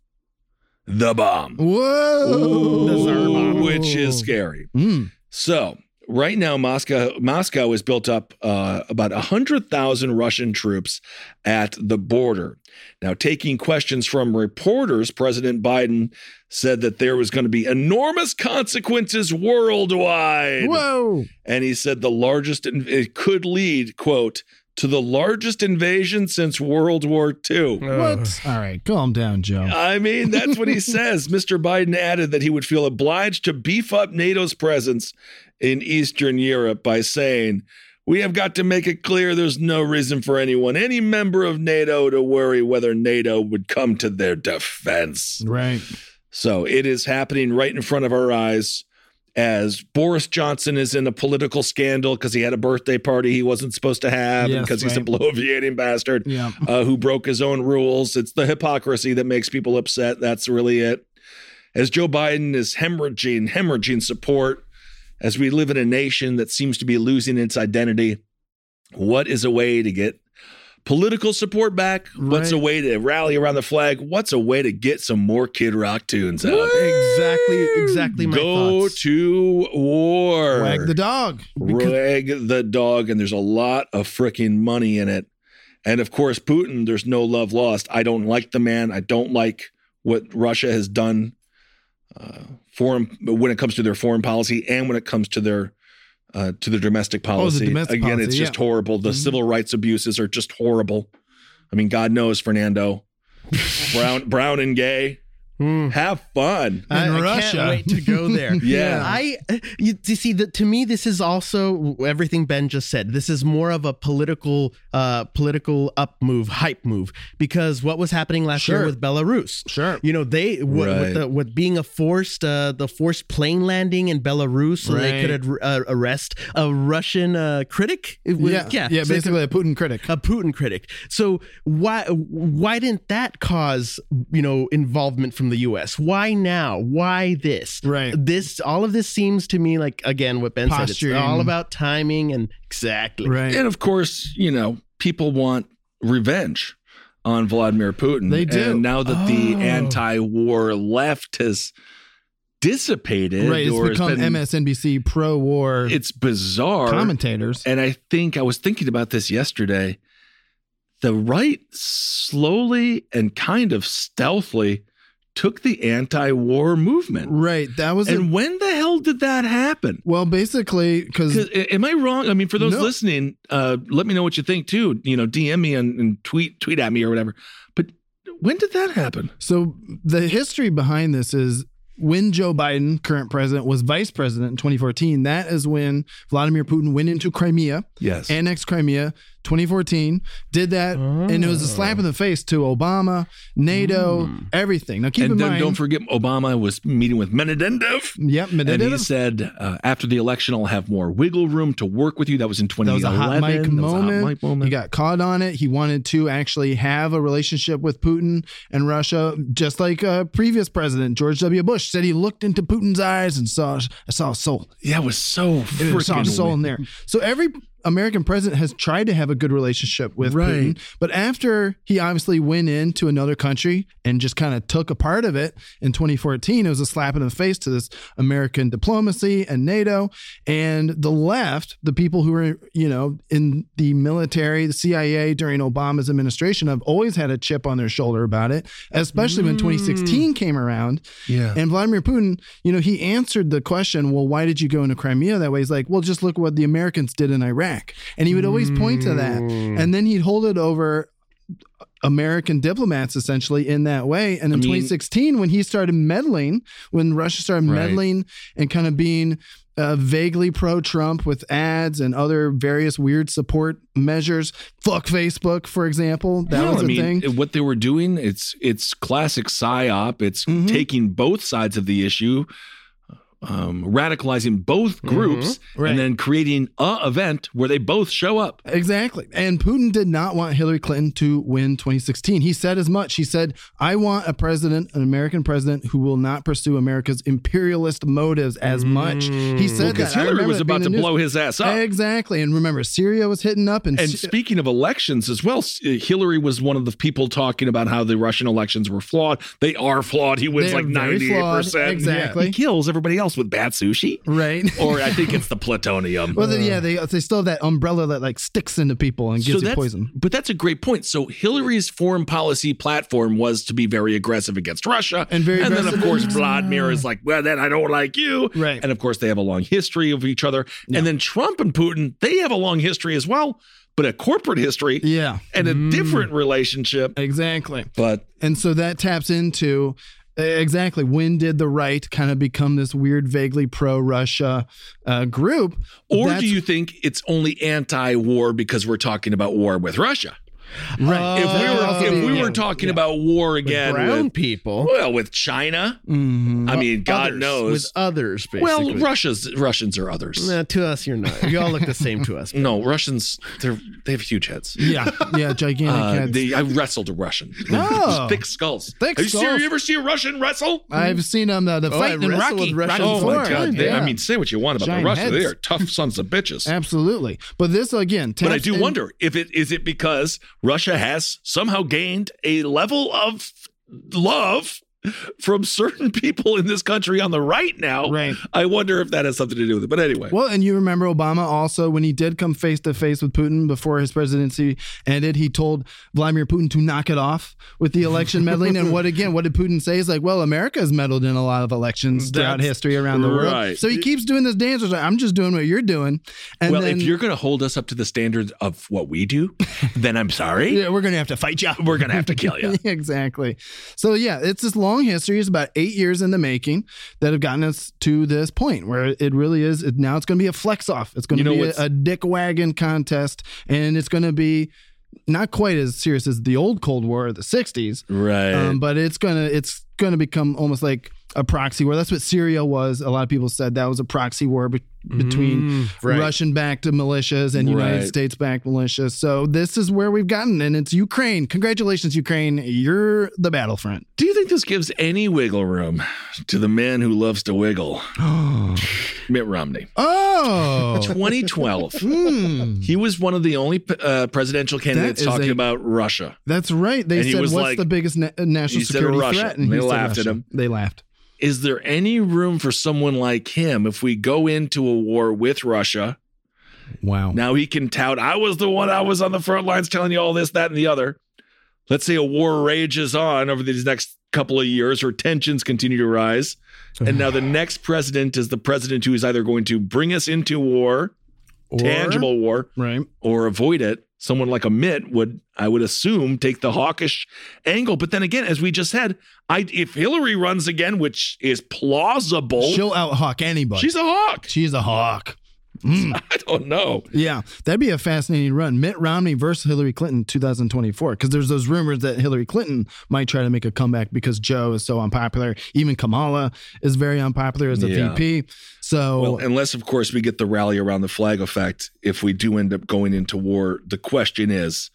A: the bomb,
B: Whoa.
C: Bomb.
A: which is scary.
B: Mm.
A: So right now, Moscow Moscow has built up uh, about hundred thousand Russian troops at the border. Now, taking questions from reporters, President Biden said that there was going to be enormous consequences worldwide.
B: Whoa.
A: And he said the largest, it could lead, quote, to the largest invasion since World War II.
B: What? All right, calm down, Joe.
A: I mean, that's what he says. Mr. Biden added that he would feel obliged to beef up NATO's presence in Eastern Europe by saying, We have got to make it clear there's no reason for anyone, any member of NATO, to worry whether NATO would come to their defense.
B: Right.
A: So it is happening right in front of our eyes as Boris Johnson is in a political scandal because he had a birthday party he wasn't supposed to have
B: Yes,
A: because he's a
B: right.
A: bloviating bastard
B: Yeah.
A: uh, who broke his own rules. It's the hypocrisy that makes people upset. That's really it. As Joe Biden is hemorrhaging, hemorrhaging support, as we live in a nation that seems to be losing its identity, what is a way to get political support back? What's a way to rally around the flag? What's a way to get some more Kid Rock tunes out?
C: Exactly, exactly my
A: Go
C: thoughts.
A: to war.
B: Wag the dog.
A: Wag the dog, and there's a lot of freaking money in it. And of course, Putin, there's no love lost. I don't like the man. I don't like what Russia has done uh, foreign when it comes to their foreign policy and when it comes to their uh, to the domestic policy.
B: domestic
A: Again,
B: policy,
A: it's just
B: yeah.
A: horrible. The
B: Mhm.
A: civil rights abuses are just horrible. I mean, God knows, Fernando, brown, brown and gay. Have fun.
B: In
C: I
B: Russia.
C: can't wait to go there.
A: Yeah.
C: I you, you see that to me this is also everything Ben just said. This is more of a political uh political up move, hype move because what was happening last year with Belarus.
B: Sure.
C: You know, they w-
A: Right.
C: with the with being a forced uh the forced plane landing in Belarus so they
B: Right.
C: could uh, arrest a Russian uh critic. Was-
B: Yeah, yeah,
C: so they
B: basically a Putin critic.
C: a Putin critic. So why why didn't that cause you know involvement from the U.S.? Why now? Why this?
B: Right.
C: This all of this seems to me like again what Ben said. It's all about timing and exactly.
B: Right.
A: And of course, you know, people want revenge on Vladimir Putin.
B: They do.
A: And now that the
B: Oh.
A: anti-war left has dissipated,
B: Right. It's
A: or
B: become
A: been-
B: MSNBC pro war
A: It's bizarre.
B: commentators.
A: And I think I was thinking about this yesterday. The right slowly and kind of stealthily took the anti-war movement.
B: Right. That was a,
A: And when the hell did that happen?
B: well, basically, because
A: Am I wrong? I mean, for those
B: No.
A: listening, uh, let me know what you think too. You know, DM me and, and tweet tweet at me or whatever. But when did that happen?
B: So the history behind this is when Joe Biden, current president, was vice president in 2014. That is when Vladimir Putin went into Crimea,
A: Yes.
B: annexed Crimea, 2014. Did that, and it was a slap in the face to Obama, NATO, everything. Now keep
A: and
B: in
A: then
B: mind,
A: don't forget, Obama was meeting with Medvedev.
B: Yep,
A: And he said, uh, after the election, I'll have more wiggle room to work with you. That was in
B: That was
A: 2011.
B: a hot mic
A: That was a hot mic moment.
B: He got caught on it. He wanted to actually have a relationship with Putin and Russia, just like uh, previous president George W. Bush said. He looked into Putin's eyes and saw I saw a soul.
A: yeah, it was so
B: a
A: freaking
B: soul in there. So every American president has tried to have a good relationship with
A: Right.
B: Putin, but after he obviously went into another country and just kind of took a part of it in 2014, it was a slap in the face to this American diplomacy and NATO and the left, the people who were, you know, in the military, the CIA during Obama's administration have always had a chip on their shoulder about it, especially when hmm. 2016 came around.
A: Yeah.
B: And Vladimir Putin, you know, he answered the question, well, why did you go into Crimea that way? He's like, well, just look what the Americans did in Iraq. And he would always point to that. And then he'd hold it over American diplomats essentially in that way. And in
A: I mean-
B: 2016, when he started meddling, when Russia started
A: Right.
B: meddling and kind of being uh, vaguely pro Trump with ads and other various weird support measures, fuck Facebook, for example, that
A: No,
B: was
A: I
B: a
A: mean,
B: thing.
A: what they were doing, it's it's classic psyop. It's
B: Mhm.
A: taking both sides of the issue, um, radicalizing both groups,
B: Right.
A: and then creating a event where they both show up.
B: Exactly. And Putin did not want Hillary Clinton to win 2016. He said as much. He said, I want a president, an American president, who will not pursue America's imperialist motives as much. He said
A: Because
B: that.
A: Hillary was about to
B: news.
A: blow his ass up.
B: Exactly. And remember, Syria was hitting up. And,
A: And speaking of elections as well, uh, Hillary was one of the people talking about how the Russian elections were flawed. They are flawed. He wins
B: They are
A: like
B: very
A: ninety eight
B: flawed.
A: percent.
B: Exactly.
A: He kills everybody else with bad sushi,
B: right.
A: or I think it's the plutonium.
B: well, then, yeah, they, they still have that umbrella that like sticks into people and gives you poison.
A: But that's a great point. So Hillary's foreign policy platform was to be very aggressive against Russia,
B: And very and
A: then of course Vladimir is like, well, then I don't like you,
B: Right.
A: And of course they have a long history of each other, and then Trump and Putin they have a long history as well, but a corporate history
B: Yeah,
A: and a mm. different relationship.
B: exactly.
A: But
B: And so that taps into exactly when did the right kind of become this weird, vaguely pro Russia uh, group?
A: or
B: That's-
A: do you think it's only anti-war because we're talking about war with Russia?
B: Right?
A: If we were if we
B: yeah.
A: were talking about war again
C: Brown
A: with
C: people.
A: well with China,
B: Mhm.
A: I mean, God
C: Others,
A: knows.
C: with others. Basically.
A: well, Russia's Russians are others.
C: Nah, to us, you're not. You all look the same to us.
A: No, Russians they're they have huge heads.
B: yeah, yeah, gigantic
A: Uh,
B: heads.
A: they, I wrestled a Russian.
B: Oh.
A: thick skulls.
B: Thick
A: Have you, seen-
B: skulls.
A: you ever see a Russian wrestle?
B: I've seen them the, the
C: Oh,
B: fight
C: I
B: in Rocky.
C: with Russians
B: Rocky
A: Oh my god! They, I mean, say what you want about
B: Giant
A: the Russians. they are tough sons of bitches.
B: absolutely. But this again,
A: But I do
B: in-
A: wonder if it is it because Russia has somehow gained a level of love from certain people in this country on the right now.
B: Right.
A: I wonder if that has something to do with it. But anyway.
B: Well, and you remember Obama also when he did come face to face with Putin before his presidency ended, he told Vladimir Putin to knock it off with the election meddling. and what again? What did Putin say? He's like, "Well, America has meddled in a lot of elections throughout
A: That's
B: history around the world."
A: right.
B: So he keeps doing this dance. Like, I'm just doing what you're doing. And
A: well,
B: then,
A: if you're going to hold us up to the standards of what we do, then I'm sorry.
B: yeah, we're gonna have to fight you.
A: We're going to have to kill you.
B: exactly. So yeah, it's this long long history. It's about eight years in the making that have gotten us to this point where it really is. It, now it's going to be a flex off. It's going
A: You
B: to
A: know
B: be a, a dick wagon contest, and it's going to be not quite as serious as the old Cold War of the '60s,
A: Right.
B: um, but it's gonna it's gonna become almost like a proxy war. That's what Syria was. A lot of people said that was a proxy war be- between
C: right.
B: Russian-backed militias and United
A: Right.
B: States-backed militias. So this is where we've gotten, and it's Ukraine. Congratulations, Ukraine! You're the battlefront.
A: Do you think this gives any wiggle room to the man who loves to wiggle? Mitt Romney.
B: Oh,
A: 2012.
B: Hmm.
A: He was one of the only uh, presidential candidates talking
B: a-
A: about Russia.
B: that's right. They
A: And
B: said,
A: was
B: "What's
A: like-
B: the biggest na- national security
A: Russia,
B: threat?"
A: and they laughed at him.
B: They laughed.
A: Is there any room for someone like him if we go into a war with Russia?
B: Wow.
A: Now he can tout, I was the one, I was on the front lines telling you all this, that, and the other. Let's say a war rages on over these next couple of years or tensions continue to rise. And now the next president is the president who is either going to bring us into war,
B: Or-
A: tangible war,
B: Right.
A: or avoid it. Someone like a Mitt would, I would assume, take the hawkish angle. But then again, as we just said, I if Hillary runs again, which is plausible,
B: She'll out hawk anybody.
A: she's a hawk.
B: She's a hawk. Mm.
A: I don't know.
B: Yeah, that'd be a fascinating run. Mitt Romney versus Hillary Clinton 2024. Because there's those rumors that Hillary Clinton might try to make a comeback because Joe is so unpopular. Even Kamala is very unpopular as a
A: Yeah.
B: VP. So
A: Well, unless of course we get the rally around the flag effect, if we do end up going into war, the question is,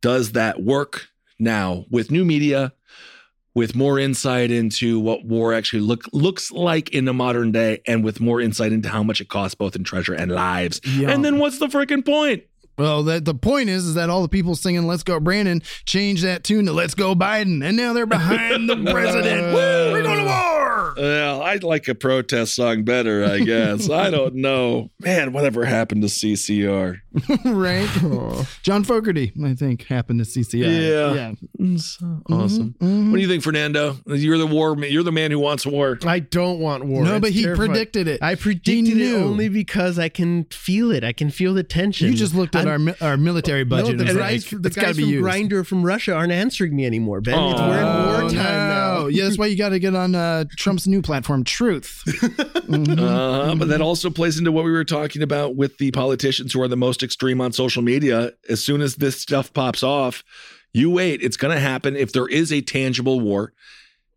A: does that work now with new media, with more insight into what war actually look looks like in the modern day, and with more insight into how much it costs both in treasure and lives?
B: Yeah.
A: And then what's the freaking point?
B: Well, that the point is, is that all the people singing "Let's Go Brandon" changed that tune to "Let's Go Biden," and now they're behind the president. Woo,
A: Well, I'd like a protest song better, I guess. I don't know. Man, whatever happened to CCR?
B: right? John Fogerty, I think, happened to CCR.
A: Yeah.
B: yeah.
A: Mm, it's awesome. Mm-hmm, mm-hmm. What do you think, Fernando? You're the war. You're the man who wants war.
C: I don't want war.
B: No,
C: It's
B: but he
C: terrifying.
B: predicted it.
C: I predicted it only because I can feel it. I can feel the tension.
B: You just looked at
C: I'm-
B: our mi- our military budget.
C: No, the
B: and
C: guys,
B: like,
C: the
B: it's got to
C: guys
B: be
C: from
B: used.
C: Grindr from Russia aren't answering me anymore, Ben. It's, we're in
B: Oh,
C: wartime now.
B: No. Yeah, that's why you got to get on uh, Trump's new platform, Truth.
A: Uh, but that also plays into what we were talking about with the politicians who are the most extreme on social media. As soon as this stuff pops off, you wait. It's going to happen. If there is a tangible war,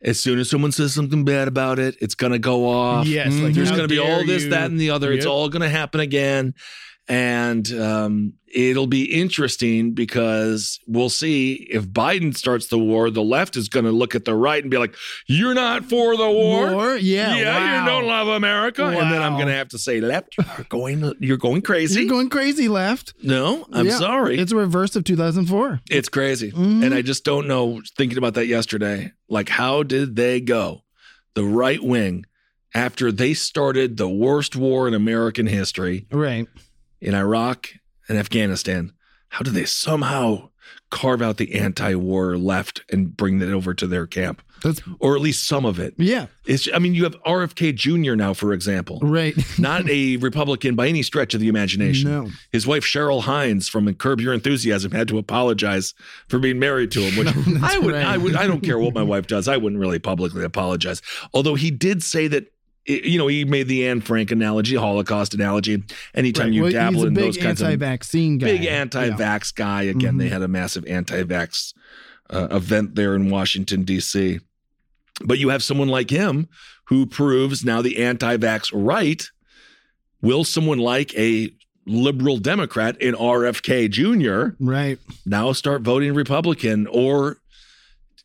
A: as soon as someone says something bad about it, it's going to go off.
C: Yes, like,
A: there's going to be all this,
C: you.
A: that, and the other. It's all going to happen again. And um, it'll be interesting because we'll see if Biden starts the war, the left is going to look at the right and be like, You're not for the war.
B: War? Yeah,
A: Yeah,
B: wow.
A: you don't love America. And then I'm going to have to say, Left, you're going, you're going crazy.
B: You're going crazy, left.
A: no, I'm
B: Yeah.
A: sorry.
B: It's a reverse of 2004.
A: It's crazy.
B: Mhm.
A: And I just don't know, thinking about that yesterday, like, how did they go, the right wing, after they started the worst war in American history
B: Right.
A: In Iraq and Afghanistan? How do they somehow carve out the anti war left and bring that over to their camp?
B: That's
A: Or at least some of it.
B: yeah.
A: It's, I mean, you have RFK Jr. now, for example.
B: Right.
A: Not a Republican by any stretch of the imagination.
B: No.
A: His wife Cheryl Hines from Curb Your Enthusiasm had to apologize for being married to him, which I would,
B: right.
A: I would, I don't care what my wife does. I wouldn't really publicly apologize. Although he did say that, it- you know, he made the Anne Frank analogy, Holocaust analogy. Anytime
B: Right.
A: you
B: Well,
A: dabble in those kinds of
B: anti-vaccine guy.
A: big anti-vax guy. Again,
B: Mhm.
A: they had a massive anti-vax uh, event there in Washington D.C. But you have someone like him who proves now the anti-vax right. Will someone like a liberal Democrat in RFK Jr.
B: Right.
A: now start voting Republican, or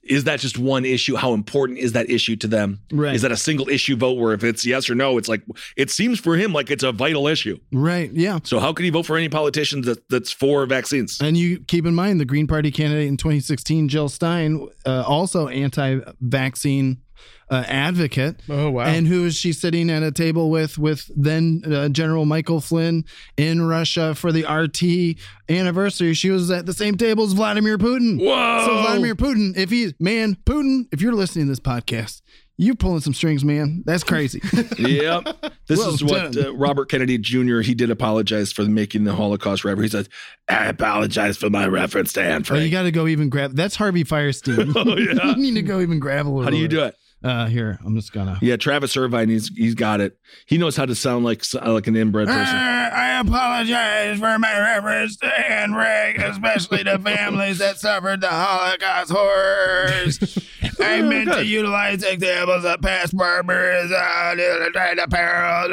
A: is that just one issue? How important is that issue to them?
B: Right.
A: Is that a single issue vote where if it's yes or no, it's like it seems for him like it's a vital issue.
B: Right. Yeah.
A: So how could he vote for any politician that, that's for vaccines?
B: And you keep in mind the Green Party candidate in 2016, Jill Stein, uh, also anti-vaccine uh, advocate.
C: Oh wow!
B: And who is she sitting at a table with? With then uh, General Michael Flynn in Russia for the RT anniversary. She was at the same table as Vladimir Putin.
A: Whoa!
B: So Vladimir Putin, if he's man, Putin, if you're listening to this podcast, You're pulling some strings, man. That's crazy.
A: yep. This
B: Well
A: is what uh, Robert Kennedy Jr. He did apologize for making the Holocaust reference. He says, "I apologize for my reference to Anne Frank."
B: Oh, you got to go even grab. That's Harvey Fierstein.
A: Oh, yeah.
B: you need to go even grab a little.
A: How do you do it?
B: Uh, here, I'm just gonna.
A: Yeah, Travis Irvine. He's he's got it. He knows how to sound like like an inbred person.
B: I apologize for my reference to Anne especially to families that suffered the Holocaust horrors. I meant to utilize examples of past barbarism and apparel.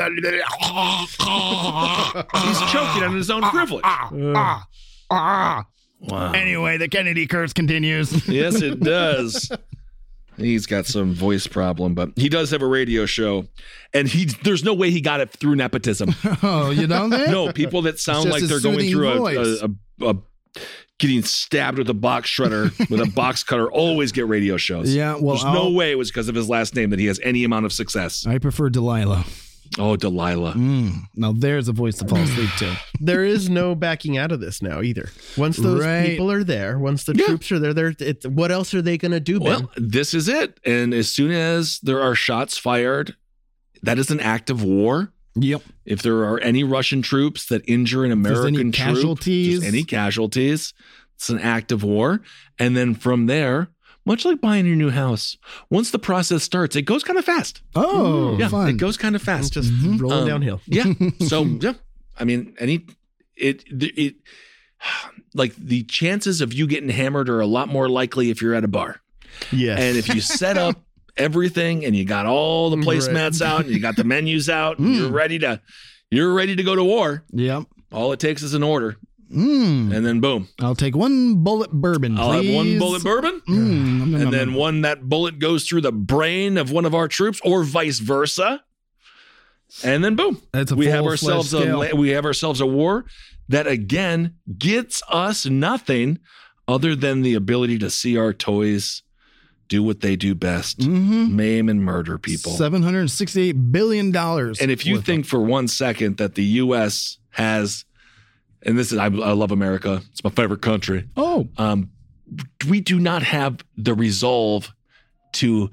A: He's choking on his own privilege. Wow.
B: Anyway, the Kennedy curse continues.
A: yes, it does. He's got some voice problem, but he does have a radio show, and he there's no way he got it through nepotism.
B: oh, you don't think?
A: no, people that sound like they're going through a, a, a, a getting stabbed with a box shredder with a box cutter always get radio shows.
B: Yeah, well,
A: there's no
B: I'll-
A: way it was because of his last name that he has any amount of success.
B: I prefer Delilah.
A: Oh, Delilah.
B: Mm, now there's a voice to fall asleep to.
C: there is no backing out of this now either. Once those
B: Right.
C: people are there, once the troops are there, they're, it's, what else are they going to do? Ben?
A: Well, this is it. And as soon as there are shots fired, that is an act of war.
B: Yep.
A: If there are any Russian troops that injure an American
B: any
A: troop,
B: casualties.
A: any casualties, it's an act of war. And then from there, much like buying your new house, once the process starts, it goes kind of fast.
B: Oh,
A: yeah,
B: fun.
A: it goes kind of fast.
C: just rolling
A: Um,
C: downhill.
A: Yeah. So yeah, I mean, any it it like the chances of you getting hammered are a lot more likely if you're at a bar.
C: Yes.
A: And if you set up everything and you got all the placemats out and you got the menus out, and you're ready to you're ready to go to war.
B: Yep.
A: All it takes is an order,
B: Mm.
A: and then boom,
B: I'll take one bullet bourbon.
A: I'll have one bullet bourbon,
B: Mm,
A: and then one that bullet goes through the brain of one of our troops, or vice versa. And then boom,
B: That's a
A: we have ourselves a
B: scale.
A: la- we have ourselves a war that again gets us nothing other than the ability to see our toys do what they do best,
B: Mhm.
A: maim and murder people.
B: Seven hundred sixty-eight billion dollars.
A: And if you think for one second that the U.S. has, and this is, I, I love America, it's my favorite country.
B: oh,
A: Um, we do not have the resolve to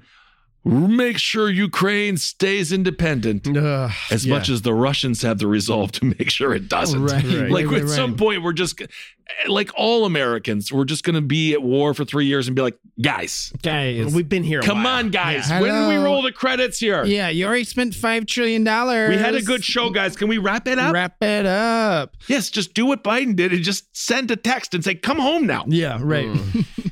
A: make sure Ukraine stays independent
C: Ugh,
A: as
C: yeah.
A: much as the Russians have the resolve to make sure it doesn't.
B: Right, right,
A: like
B: right,
A: at some point, we're just like all Americans, we're just going to be at war for three years and be like, guys,
B: guys.
C: We've been here. a
A: come
C: while.
A: on, guys,
B: Yeah,
A: when do we roll the credits here?
B: yeah, you already spent five trillion dollars.
A: We had a good show, guys. Can we wrap it up?
B: Wrap it up.
A: Yes, just do what Biden did and just send a text and say, come home now.
B: Yeah, right. Mm.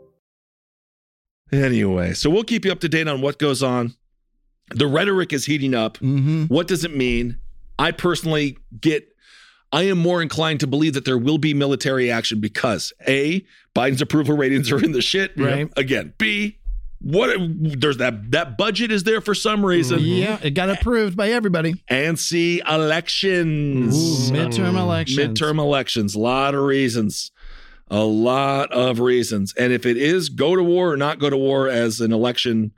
A: Anyway, so we'll keep you up to date on what goes on. The rhetoric is heating up.
B: Mm-hmm.
A: What does it mean? I personally get, I am more inclined to believe that there will be military action because A, Biden's approval ratings are in the shit.
B: Right.
A: Again, B, what there's that that budget is there for some reason.
B: Yeah, it got approved by everybody.
A: And C, elections.
B: Ooh, midterm elections.
A: Midterm elections. A lot of reasons. A lot of reasons. And if it is go to war or not go to war as an election,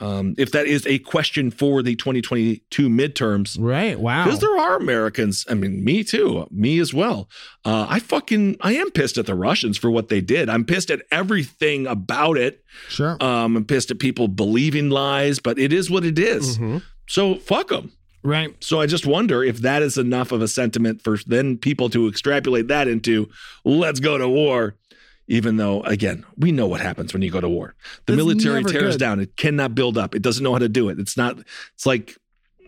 A: um, if that is a question for the 2022 midterms,
B: Right. Wow.
A: because there are Americans, I mean, me too, me as well. Uh, I fucking, I am pissed at the Russians for what they did. I'm pissed at everything about it.
B: Sure.
A: Um, I'm pissed at people believing lies, but it is what it is. So fuck them.
B: Right.
A: So I just wonder if that is enough of a sentiment for then people to extrapolate that into let's go to war. Even though, again, we know what happens when you go to war. The
B: It's
A: military tears
B: good.
A: down. It cannot build up. It doesn't know how to do it. It's not. It's like,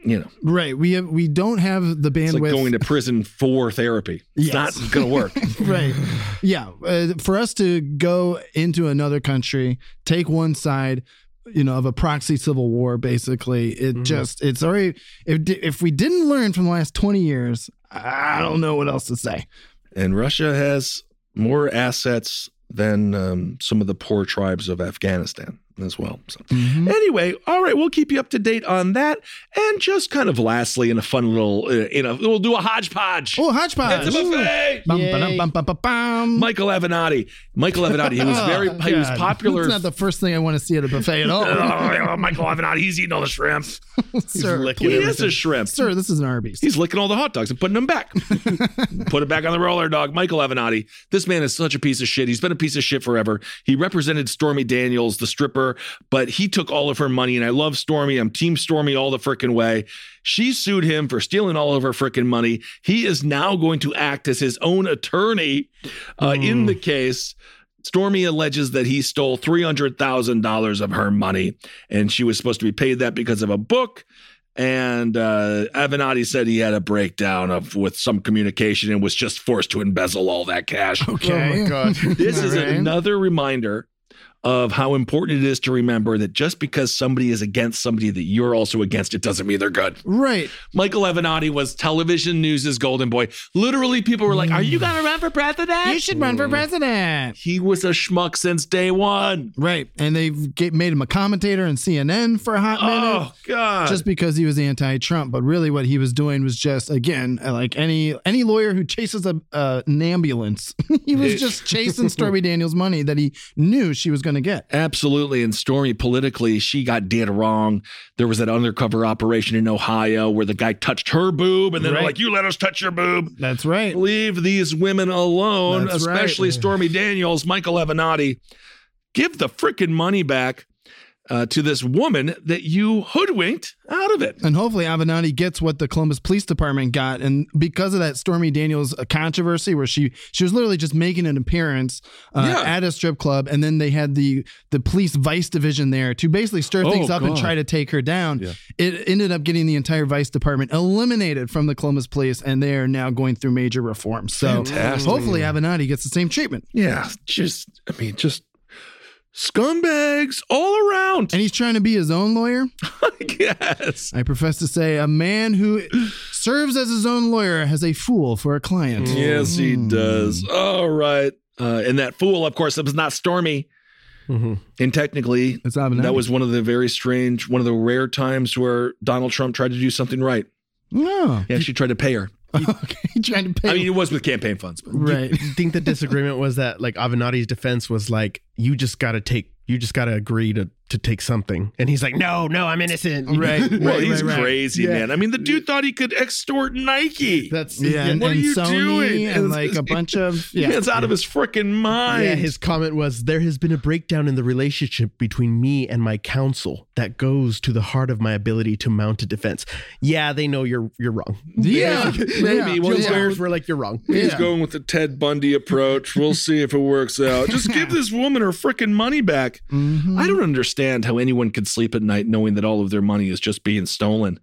A: you know,
B: Right. We have, we don't have the bandwidth.
A: it's like going to prison for therapy. It's
B: Yes.
A: not going to work.
B: right. Yeah. Uh, for us to go into another country, take one side, you know, of a proxy civil war, basically, it
A: Mm-hmm.
B: just, it's already, if, if we didn't learn from the last 20 years, I don't know what else to say.
A: and Russia has more assets than um, some of the poor tribes of Afghanistan as well. So,
B: Mm-hmm.
A: anyway, all right, we'll keep you up to date on that. And just kind of lastly, in a fun little, uh, in a, we'll do a hodgepodge.
B: Oh, hodgepodge.
A: It's a buffet.
B: Bum, ba-dum, bum, ba, ba, bum.
A: Michael Avenatti. Michael Avenatti. He was very.
B: Oh,
A: he was popular.
B: That's not the first thing I want to see at a buffet at all.
A: oh, Michael Avenatti. He's eating all the shrimp.
B: sir,
C: licking
A: He is a shrimp.
B: sir, this is an Arby's.
A: He's licking all the hot dogs and putting them back. Put it back on the roller, dog. Michael Avenatti. This man is such a piece of shit. He's been a piece of shit forever. He represented Stormy Daniels, the stripper, but he took all of her money. And I love Stormy. I'm Team Stormy all the freaking way. She sued him for stealing all of her freaking money. He is now going to act as his own attorney uh, in the case. Stormy alleges that he stole $300,000 of her money, and she was supposed to be paid that because of a book. And uh, Avenatti said he had a breakdown of with some communication and was just forced to embezzle all that cash.
B: okay.
C: Oh my god.
A: This is
B: All right.
A: another reminder of how important it is to remember that just because somebody is against somebody that you're also against, it doesn't mean they're good.
B: Right.
A: Michael Avenatti was television news' golden boy. Literally, people were like, Are you going to run for president?
B: You should run for president.
A: He was a schmuck since day one.
B: Right. And they've made him a commentator on CNN for a hot minute.
A: Oh, God.
B: Just because he was anti-Trump, but really what he was doing was just again like any any lawyer who chases a uh, an ambulance, he was just chasing Stormy Daniels' money that he knew she was going to get.
A: Absolutely. And Stormy, politically, she got dead wrong. There was that undercover operation in Ohio where the guy touched her boob, and then
B: Right.
A: like, You let us touch your boob.
B: That's right.
A: Leave these women alone,
B: That's right.
A: especially Stormy Daniels, Michael Avenatti. Give the freaking money back uh, to this woman that you hoodwinked out of it.
B: And hopefully Avenatti gets what the Columbus Police Department got. And because of that Stormy Daniels uh, controversy where she she was literally just making an appearance uh,
A: Yeah.
B: at a strip club and then they had the the police vice division there to basically stir
A: Oh,
B: things up and try to take her down.
A: Yeah.
B: It ended up getting the entire vice department eliminated from the Columbus Police and they are now going through major reforms. So
A: Fantastic.
B: hopefully Avenatti gets the same treatment.
A: Yeah, just, I mean, just scumbags all around.
B: And he's trying to be his own lawyer.
A: I guess.
B: I profess to say a man who serves as his own lawyer has a fool for a client.
A: Yes, he
B: Hmm.
A: does. All right. Uh, and that fool, of course, it was not Stormy.
C: Mhm.
A: And technically,
B: It's
A: that was one of the very strange, one of the rare times where Donald Trump tried to do something right.
B: No.
A: He actually tried to pay her.
B: okay, trying to pay.
A: I mean, it was with campaign funds, but
B: right.
C: I think the disagreement was that like Avenatti's defense was like, you just gotta take you just gotta agree to to take something. And he's like, No, no, I'm innocent.
B: Right.
A: well, he's
B: right, right.
A: crazy,
C: Yeah.
A: man. I mean, the dude thought he could extort Nike.
C: That's
B: Yeah, and,
A: What are you
B: Sony
A: doing?
B: and like a bunch of
A: He
B: yeah.
A: it's out of his freaking mind.
C: Yeah, his comment was there has been a breakdown in the relationship between me and my counsel that goes to the heart of my ability to mount a defense. Yeah, they know you're you're wrong.
B: Yeah,
A: maybe.
B: yeah.
A: Well,
C: Your
A: he's
C: lawyers were like, you're wrong.
A: He's
B: Yeah.
A: going with the Ted Bundy approach. We'll see if it works out. Just give this woman her freaking money back.
B: Mhm.
A: I don't understand how anyone could sleep at night knowing that all of their money is just being stolen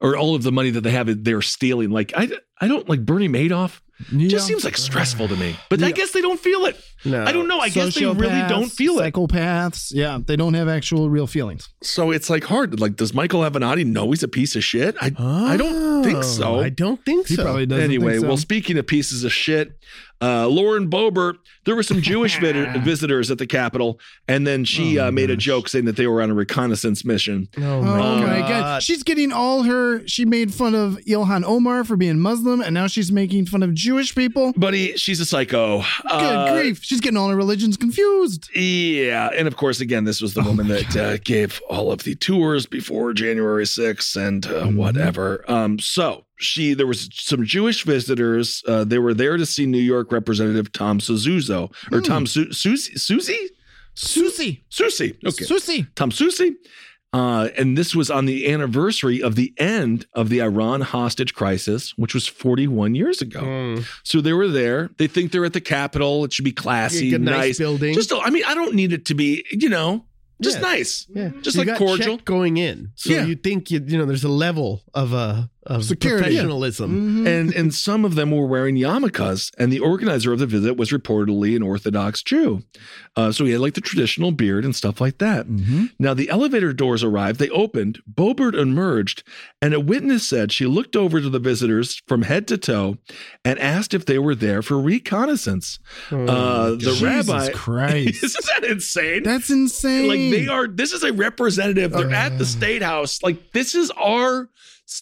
A: or all of the money that they have they're stealing. Like I I don't like Bernie Madoff.
B: Yeah.
A: Just seems like stressful to me. But I guess they don't feel it.
C: No.
A: I don't know. I guess they really don't feel it.
B: Psychopaths. Yeah, they don't have actual real feelings.
A: So it's like hard. Like, does Michael Avenatti know he's a piece of shit? I I don't think so.
C: Oh, I don't think
B: He
C: so.
B: probably doesn't.
A: anyway,
B: so.
A: well, speaking of pieces of shit, uh, Lauren Boebert, there were some Jewish vid- visitors at the Capitol, and then she
B: Oh,
A: uh, made a joke saying that they were on a reconnaissance mission.
C: Oh
B: Oh
C: my,
B: my
C: god.
B: god. She's getting all her she made fun of Ilhan Omar for being Muslim and now she's making fun of Jewish people.
A: Buddy, she's a psycho.
B: Good
A: Uh,
B: grief. She's getting all her religions confused.
A: Yeah, and of course, again, this was the woman that uh, gave all of the tours before January 6th and uh, whatever. Um, so she, there was some Jewish visitors. Uh, they were there to see New York Representative Tom Suzuzo or Tom Su- Susie, Susie,
B: Susie.
A: Susie. Okay,
B: Susie.
A: Tom Susie. Uh, and this was on the anniversary of the end of the Iran hostage crisis, which was 41 years ago.
C: Mm.
A: So they were there. They think they're at the Capitol. It should be classy,
C: Good, nice
A: nice.
C: building.
A: Just, I mean, I don't need it to be, you know, just
C: Yeah.
A: nice.
C: Yeah,
A: Just
C: You
A: like cordial.
C: going in, so
A: Yeah.
C: you think you you know there's a level of uh of
B: Security.
C: professionalism.
A: and and some of them were wearing yarmulkes and the organizer of the visit was reportedly an orthodox jew. Uh, so he had like the traditional beard and stuff like that. Now the elevator doors arrived they opened Boebert emerged and a witness said she looked over to the visitors from head to toe and asked if they were there for reconnaissance. Uh, the
B: Jesus
A: rabbi
B: Christ.
A: isn't that insane?
B: That's insane.
A: like they are this is a representative. They're at the state house. Like this is our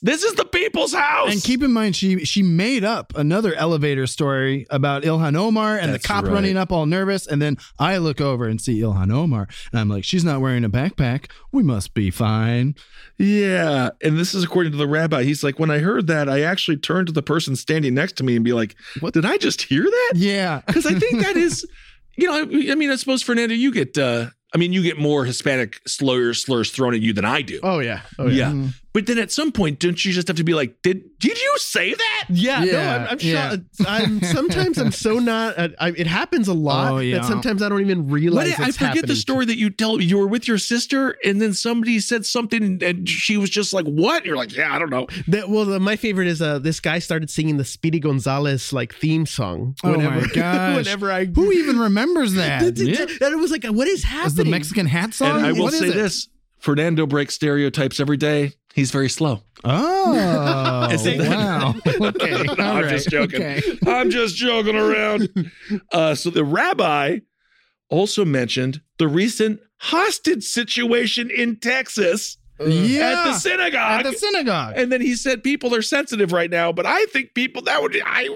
A: this is the people's house
B: And keep in mind, she she made up another elevator story about Ilhan Omar and
A: That's
B: the cop
A: right.
B: running up all nervous. And then I look over and see Ilhan Omar, and I'm like, she's not wearing a backpack. We must be fine.
A: Yeah. And this is according to the rabbi. He's like, when I heard that, I actually turned to the person standing next to me and be like, what did I just hear that?
B: Yeah,
A: Because I think that is, you know, I mean, I suppose, Fernando, you get, uh, I mean, you get more Hispanic slurs, slurs thrown at you than I do.
C: Oh yeah, oh
A: yeah.
B: Mm-hmm.
A: But then at some point, don't you just have to be like, did did you say that?
C: Yeah, no, I'm, I'm
B: yeah.
C: shocked. I'm sometimes I'm so not. I, I, it happens a lot
B: Oh, yeah.
C: that sometimes I don't even realize.
A: What,
C: realize.
A: I forget
C: happening.
A: the story that you tell. You were with your sister, and then somebody said something, and she was just like, "What?" You're like, "Yeah, I don't know."
C: That, well, the, my favorite is uh, this guy started singing the Speedy Gonzales like theme song.
B: Oh my gosh.
C: whenever I
B: Who even remembers that?
C: and it was like, what is happening?
B: Is the Mexican hat song?
A: And I will
B: What is
A: say this: Fernando breaks stereotypes every day. He's very slow.
B: Oh,
A: Is
B: wow. Okay,
A: No,
B: all
A: I'm
B: right,
A: just joking.
B: okay.
A: I'm just joking around. Uh, so the rabbi also mentioned the recent hostage situation in Texas
B: Yeah,
A: at the synagogue.
B: at the synagogue.
A: and then he said people are sensitive right now, but I think people that would I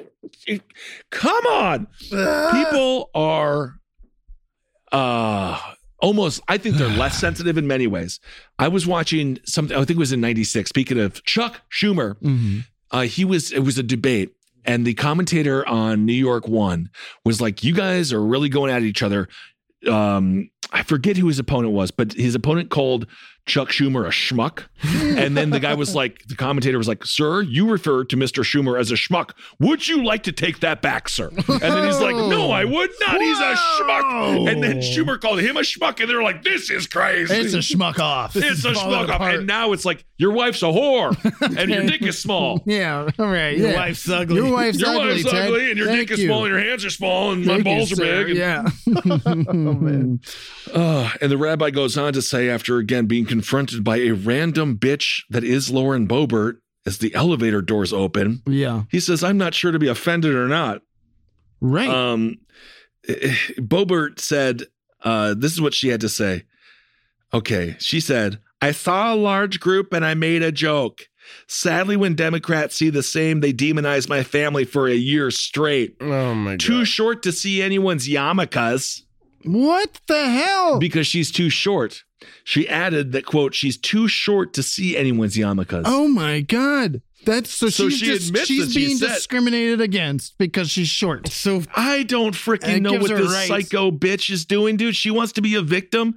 A: come on. People are uh almost I think they're less sensitive in many ways. I was watching something I think it was in 96 speaking of Chuck Schumer.
B: Mhm.
A: Uh he was it was a debate and the commentator on New York 1 was like you guys are really going at each other. Um I forget who his opponent was, but his opponent called Chuck Schumer a schmuck. And then the guy was like, the commentator was like, Sir, you refer to Mr. Schumer as a schmuck. Would you like to take that back, sir? And then he's like, No, I would not. He's a schmuck. And then Schumer called him a schmuck. And they're like, This is crazy.
B: It's a schmuck off.
A: It's a
B: falling
A: schmuck off.
B: apart.
A: And now it's like, Your wife's a whore and your dick is small.
B: Yeah, all right.
C: Your
B: yeah.
C: wife's ugly.
B: Your wife's
A: Your
B: ugly,
A: wife's
B: Ted.
A: ugly and your
B: Thank
A: dick is small and your hands are small and my
B: Thank you,
A: balls are
B: sir.
A: big. And,
B: Yeah.
C: oh man.
A: Uh, and the rabbi goes on to say, after again being confronted by a random bitch that is Lauren Boebert as the elevator doors open,
B: Yeah.
A: he says, I'm not sure to be offended or not.
B: Right.
A: Um, Boebert said, uh, this is what she had to say. Okay. She said, I saw a large group and I made a joke. Sadly, when Democrats see the same, they demonize my family for a year straight.
C: Oh my god.
A: Too short to see anyone's yarmulkes
B: what the hell?
A: because she's too short. She added that, quote, she's too short to see anyone's yarmulkes.
B: oh my god. That's so,
A: So
B: she's
A: she
B: just,
A: admits
B: she's
A: that she
B: being
A: said-
B: discriminated against because she's short.
C: So
A: I don't freaking know what this
B: rights.
A: psycho bitch is doing, dude. She wants to be a victim.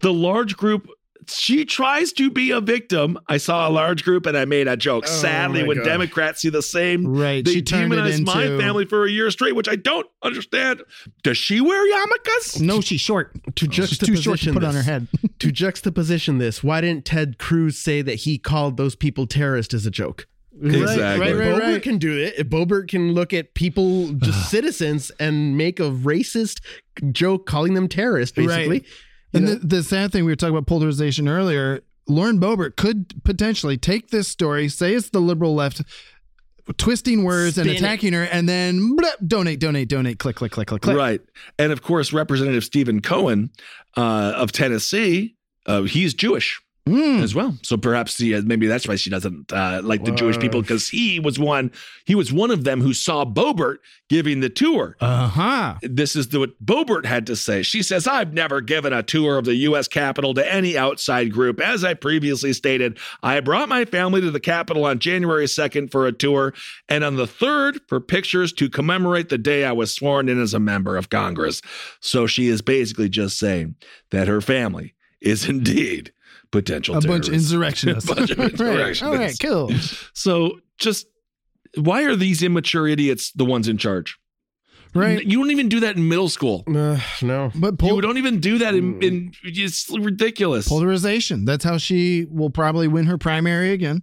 A: The large group, she tries to be a victim. I saw a large group and I made a joke.
C: Oh
A: Sadly, when
C: God.
A: Democrats see the same,
B: Right.
A: they
B: she turned it
A: demonize my
B: into
A: family for a year straight, which I don't understand. Does she wear yarmulkes?
B: No, she's short.
C: to
B: She's too short to
C: juxtaposition
B: put on her
C: this-
B: head.
C: to juxtaposition this, why didn't Ted Cruz say that he called those people terrorists as a joke?
A: Exactly.
B: Right, right,
C: Boebert
B: right.
C: can do it. Boebert can look at people, just citizens, and make a racist joke calling them terrorists, basically.
B: Right. And the, the sad thing we were talking about polarization earlier. Lauren Boebert could potentially take this story, say it's the liberal left, twisting words and
C: Spin it.
B: attacking her, and then donate, donate, donate, click, click, click, click, click.
A: Right. And of course, Representative Stephen Cohen uh, of Tennessee, uh, he's Jewish.
B: Mm.
A: as well. So perhaps he, maybe that's why she doesn't uh, like the Jewish people because he was one. He was one of them who saw Boebert giving the tour.
B: Uh huh.
A: This is the, what Boebert had to say. She says, I've never given a tour of the U.S. Capitol to any outside group. As I previously stated, I brought my family to the Capitol on January 2nd for a tour, and on the 3rd for pictures to commemorate the day I was sworn in as a member of Congress. So she is basically just saying that her family is indeed potential
B: A bunch of insurrectionists.
A: A bunch of insurrectionists.
B: All right, cool.
A: So just why are these immature idiots the ones in charge?
B: Right.
A: You don't even do that in middle school.
C: Uh, no.
B: But pol-
A: You don't even do that in, in it's ridiculous.
B: polarization. That's how she will probably win her primary again.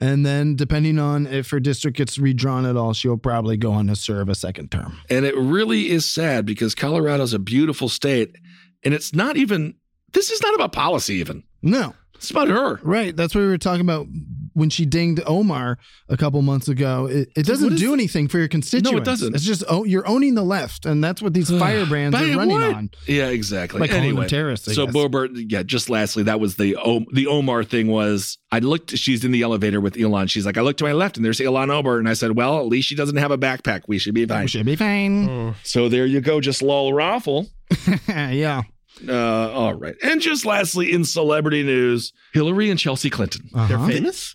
B: And then, depending on if her district gets redrawn at all, she'll probably go on to serve a second term.
A: And it really is sad because Colorado's a beautiful state. And it's not even, this is not about policy, even.
B: No.
A: It's about her.
B: Right. That's what we were talking about when she dinged Omar a couple months ago. It, it doesn't
A: is-
B: do anything for your constituents.
A: No, it doesn't.
B: It's just oh, you're owning the left, and that's what these firebrands are running
A: what?
B: on.
A: Yeah, exactly.
B: Them
A: anyway,
B: terrorists, I
A: so
B: guess.
A: Boebert, yeah. Just lastly, that was the o, the Omar thing. Was I looked? She's in the elevator with Ilhan. She's like, I looked to my left, and there's Ilhan Omar, and I said, well, at least she doesn't have a backpack. We should be fine.
B: We should be fine.
A: So there you go. Just lol raffle.
B: yeah.
A: Uh, all right. And just lastly, in celebrity news, Hillary and Chelsea Clinton.
C: They're
B: Uh-huh.
C: famous?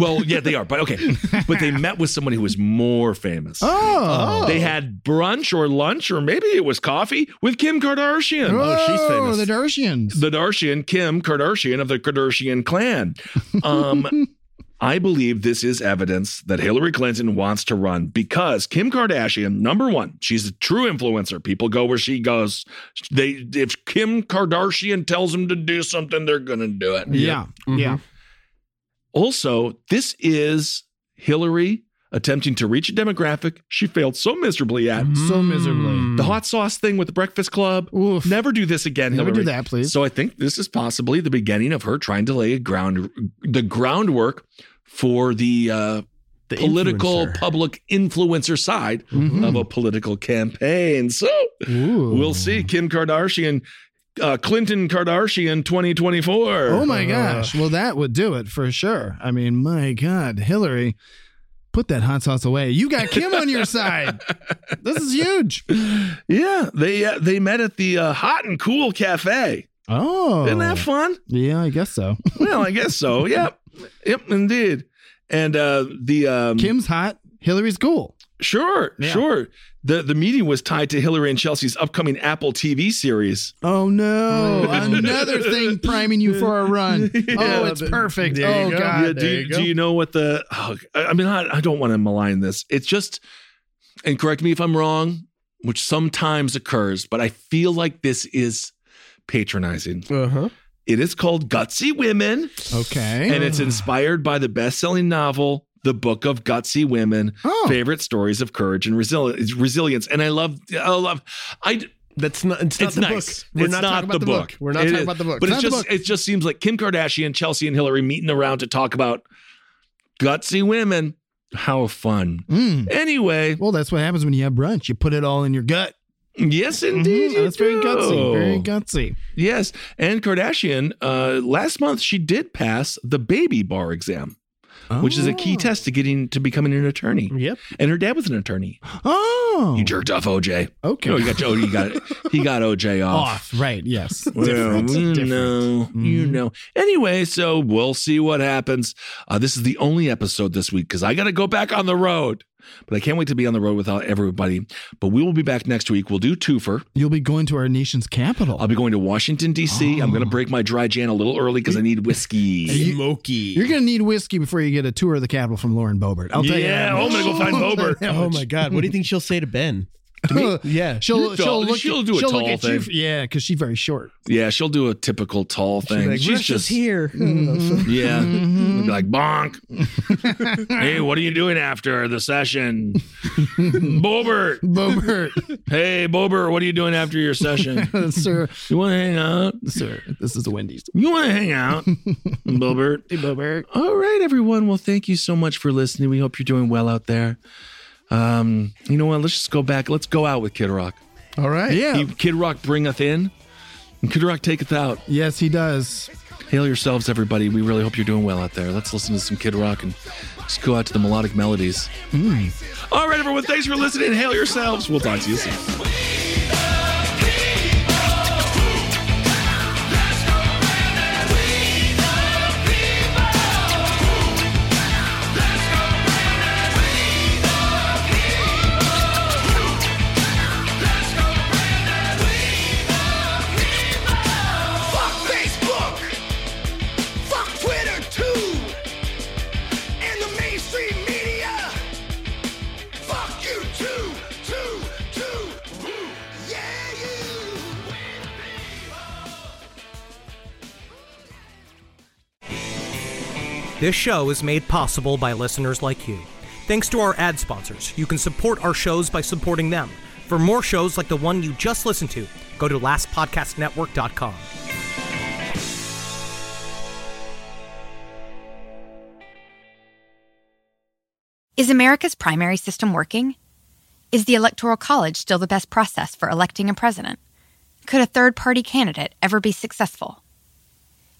A: Well, yeah, they are, but okay. But they met with someone who was more famous.
B: Oh.
A: They had brunch or lunch, or maybe it was coffee with Kim Kardashian.
C: Oh, she's famous.
B: The Darshians.
A: the Kardashian, Kim Kardashian of the Kardashian clan. Um, I believe this is evidence that Hillary Clinton wants to run because Kim Kardashian, number one, she's a true influencer. People go where she goes. They if Kim Kardashian tells them to do something, they're gonna do it.
B: yeah. Yeah. Mm-hmm.
A: Also, this is Hillary attempting to reach a demographic she failed so miserably at. Mm-hmm.
B: So miserably. Mm.
A: The hot sauce thing with the Breakfast Club.
B: Oof.
A: Never do this again.
B: Never do that, please.
A: So I think this is possibly the beginning of her trying to lay a ground, the groundwork for the, uh,
C: The
A: political
C: influencer.
A: public influencer side
B: Mhm.
A: of a political campaign. So
B: Ooh.
A: we'll see Kim Kardashian, uh, Clinton Kardashian 2024.
B: Oh my gosh. Well, that would do it for sure. I mean, my God, Hillary, put that hot sauce away. You got Kim on your side. This is huge.
A: Yeah, they uh, they met at the uh, Hot and Cool Cafe.
B: Oh.
A: Isn't that fun?
B: Yeah, I guess so.
A: well, I guess so. Yep, yep, indeed. And uh, the um,
B: Kim's hot. Hillary's cool.
A: Sure,
B: Yeah.
A: sure. The the meeting was tied to Hillary and Chelsea's upcoming Apple TV series.
B: Oh no! Another thing priming you for a run. oh, it's
C: but-
B: perfect.
C: there
B: Oh
C: you go.
B: god.
A: yeah, do,
C: there
A: you,
C: you go.
A: do you know what the? Oh, I I mean, I, I don't want to malign this. It's just, and correct me if I'm wrong, which sometimes occurs, but I feel like this is patronizing.
C: Uh-huh.
A: It is called Gutsy Women,
B: Okay.
A: and it's inspired by the best-selling novel. The Book of Gutsy Women,
B: Oh.
A: favorite stories of courage and resili- resilience, and I love, I love, I
C: That's not it's not
A: it's
C: the
A: nice.
C: book. We're
A: it's
C: not,
A: not,
C: talking
A: the
C: about the
A: book.
C: book. We're not
A: It
C: talking
A: is.
C: about the book.
A: But
C: It's
A: it's just it just seems like Kim Kardashian, Chelsea, and Hillary meeting around to talk about gutsy women. How fun.
B: Mm.
A: Anyway,
B: Well, that's what happens when you have brunch. You put it all in your gut.
A: Yes, indeed.
B: Mhm.
A: you
B: That's very
A: do.
B: gutsy. Very gutsy.
A: Yes, and Kardashian. Uh, last month she did pass the baby bar exam, which is a key
B: Oh.
A: test to getting to becoming an attorney.
C: Yep.
A: And her dad was an attorney.
B: Oh.
A: He jerked off OJ.
B: Okay.
A: No, he got oh, he got he got OJ off.
B: off. Right. Yes.
A: Well,
B: Different.
A: you
B: Different.
A: know, you
B: Mhm.
A: know. Anyway, so we'll see what happens. Uh, this is the only episode this week because I got to go back on the road. But I can't wait to be on the road without everybody. But we will be back next week. We'll do twofer.
B: You'll be going to our nation's capital.
A: I'll be going to Washington D.C. I'm going to oh. break my dry jan a little early because I need whiskey.
C: Smoky.
B: You're going to need whiskey before you get a tour of the capital from Lauren Boebert. I'll tell you.
A: Yeah, oh, I'm gonna go find Boebert.
C: Oh my god. What do you think she'll say to Ben? Me? Yeah.
B: She'll she'll look
A: She'll do a
B: she'll
A: tall
B: look at you.
A: thing.
B: Yeah, because she's very short.
A: Yeah, she'll do a typical tall thing.
C: Like,
A: She's just
C: here.
A: Yeah.
B: Mm-hmm.
A: It'll be like, bonk. hey, what are you doing after the session? Bobert.
B: Boebert,
A: Hey, Boebert, what are you doing after your session?
B: sir,
A: You want to hang out?
B: sir, this is the Wendy's.
A: You want to hang out, Boebert?
B: Hey, Boebert.
A: All right, everyone. Well, thank you so much for listening. We hope you're doing well out there. Um, you know what? Let's just go back. Let's go out with Kid Rock.
C: All right.
B: Yeah.
A: He- Kid Rock bringeth in, and Kid Rock taketh out.
B: Yes, he does.
A: Hail yourselves, everybody. We really hope you're doing well out there. Let's listen to some Kid Rock and just go out to the melodic melodies. All right, everyone. Thanks for listening. Hail yourselves. We'll talk to you soon.
F: This show is made possible by listeners like you. Thanks to our ad sponsors, you can support our shows by supporting them. For more shows like the one you just listened to, go to lastpodcastnetwork.com.
E: Is America's primary system working? Is the Electoral College still the best process for electing a president? Could a third party candidate ever be successful?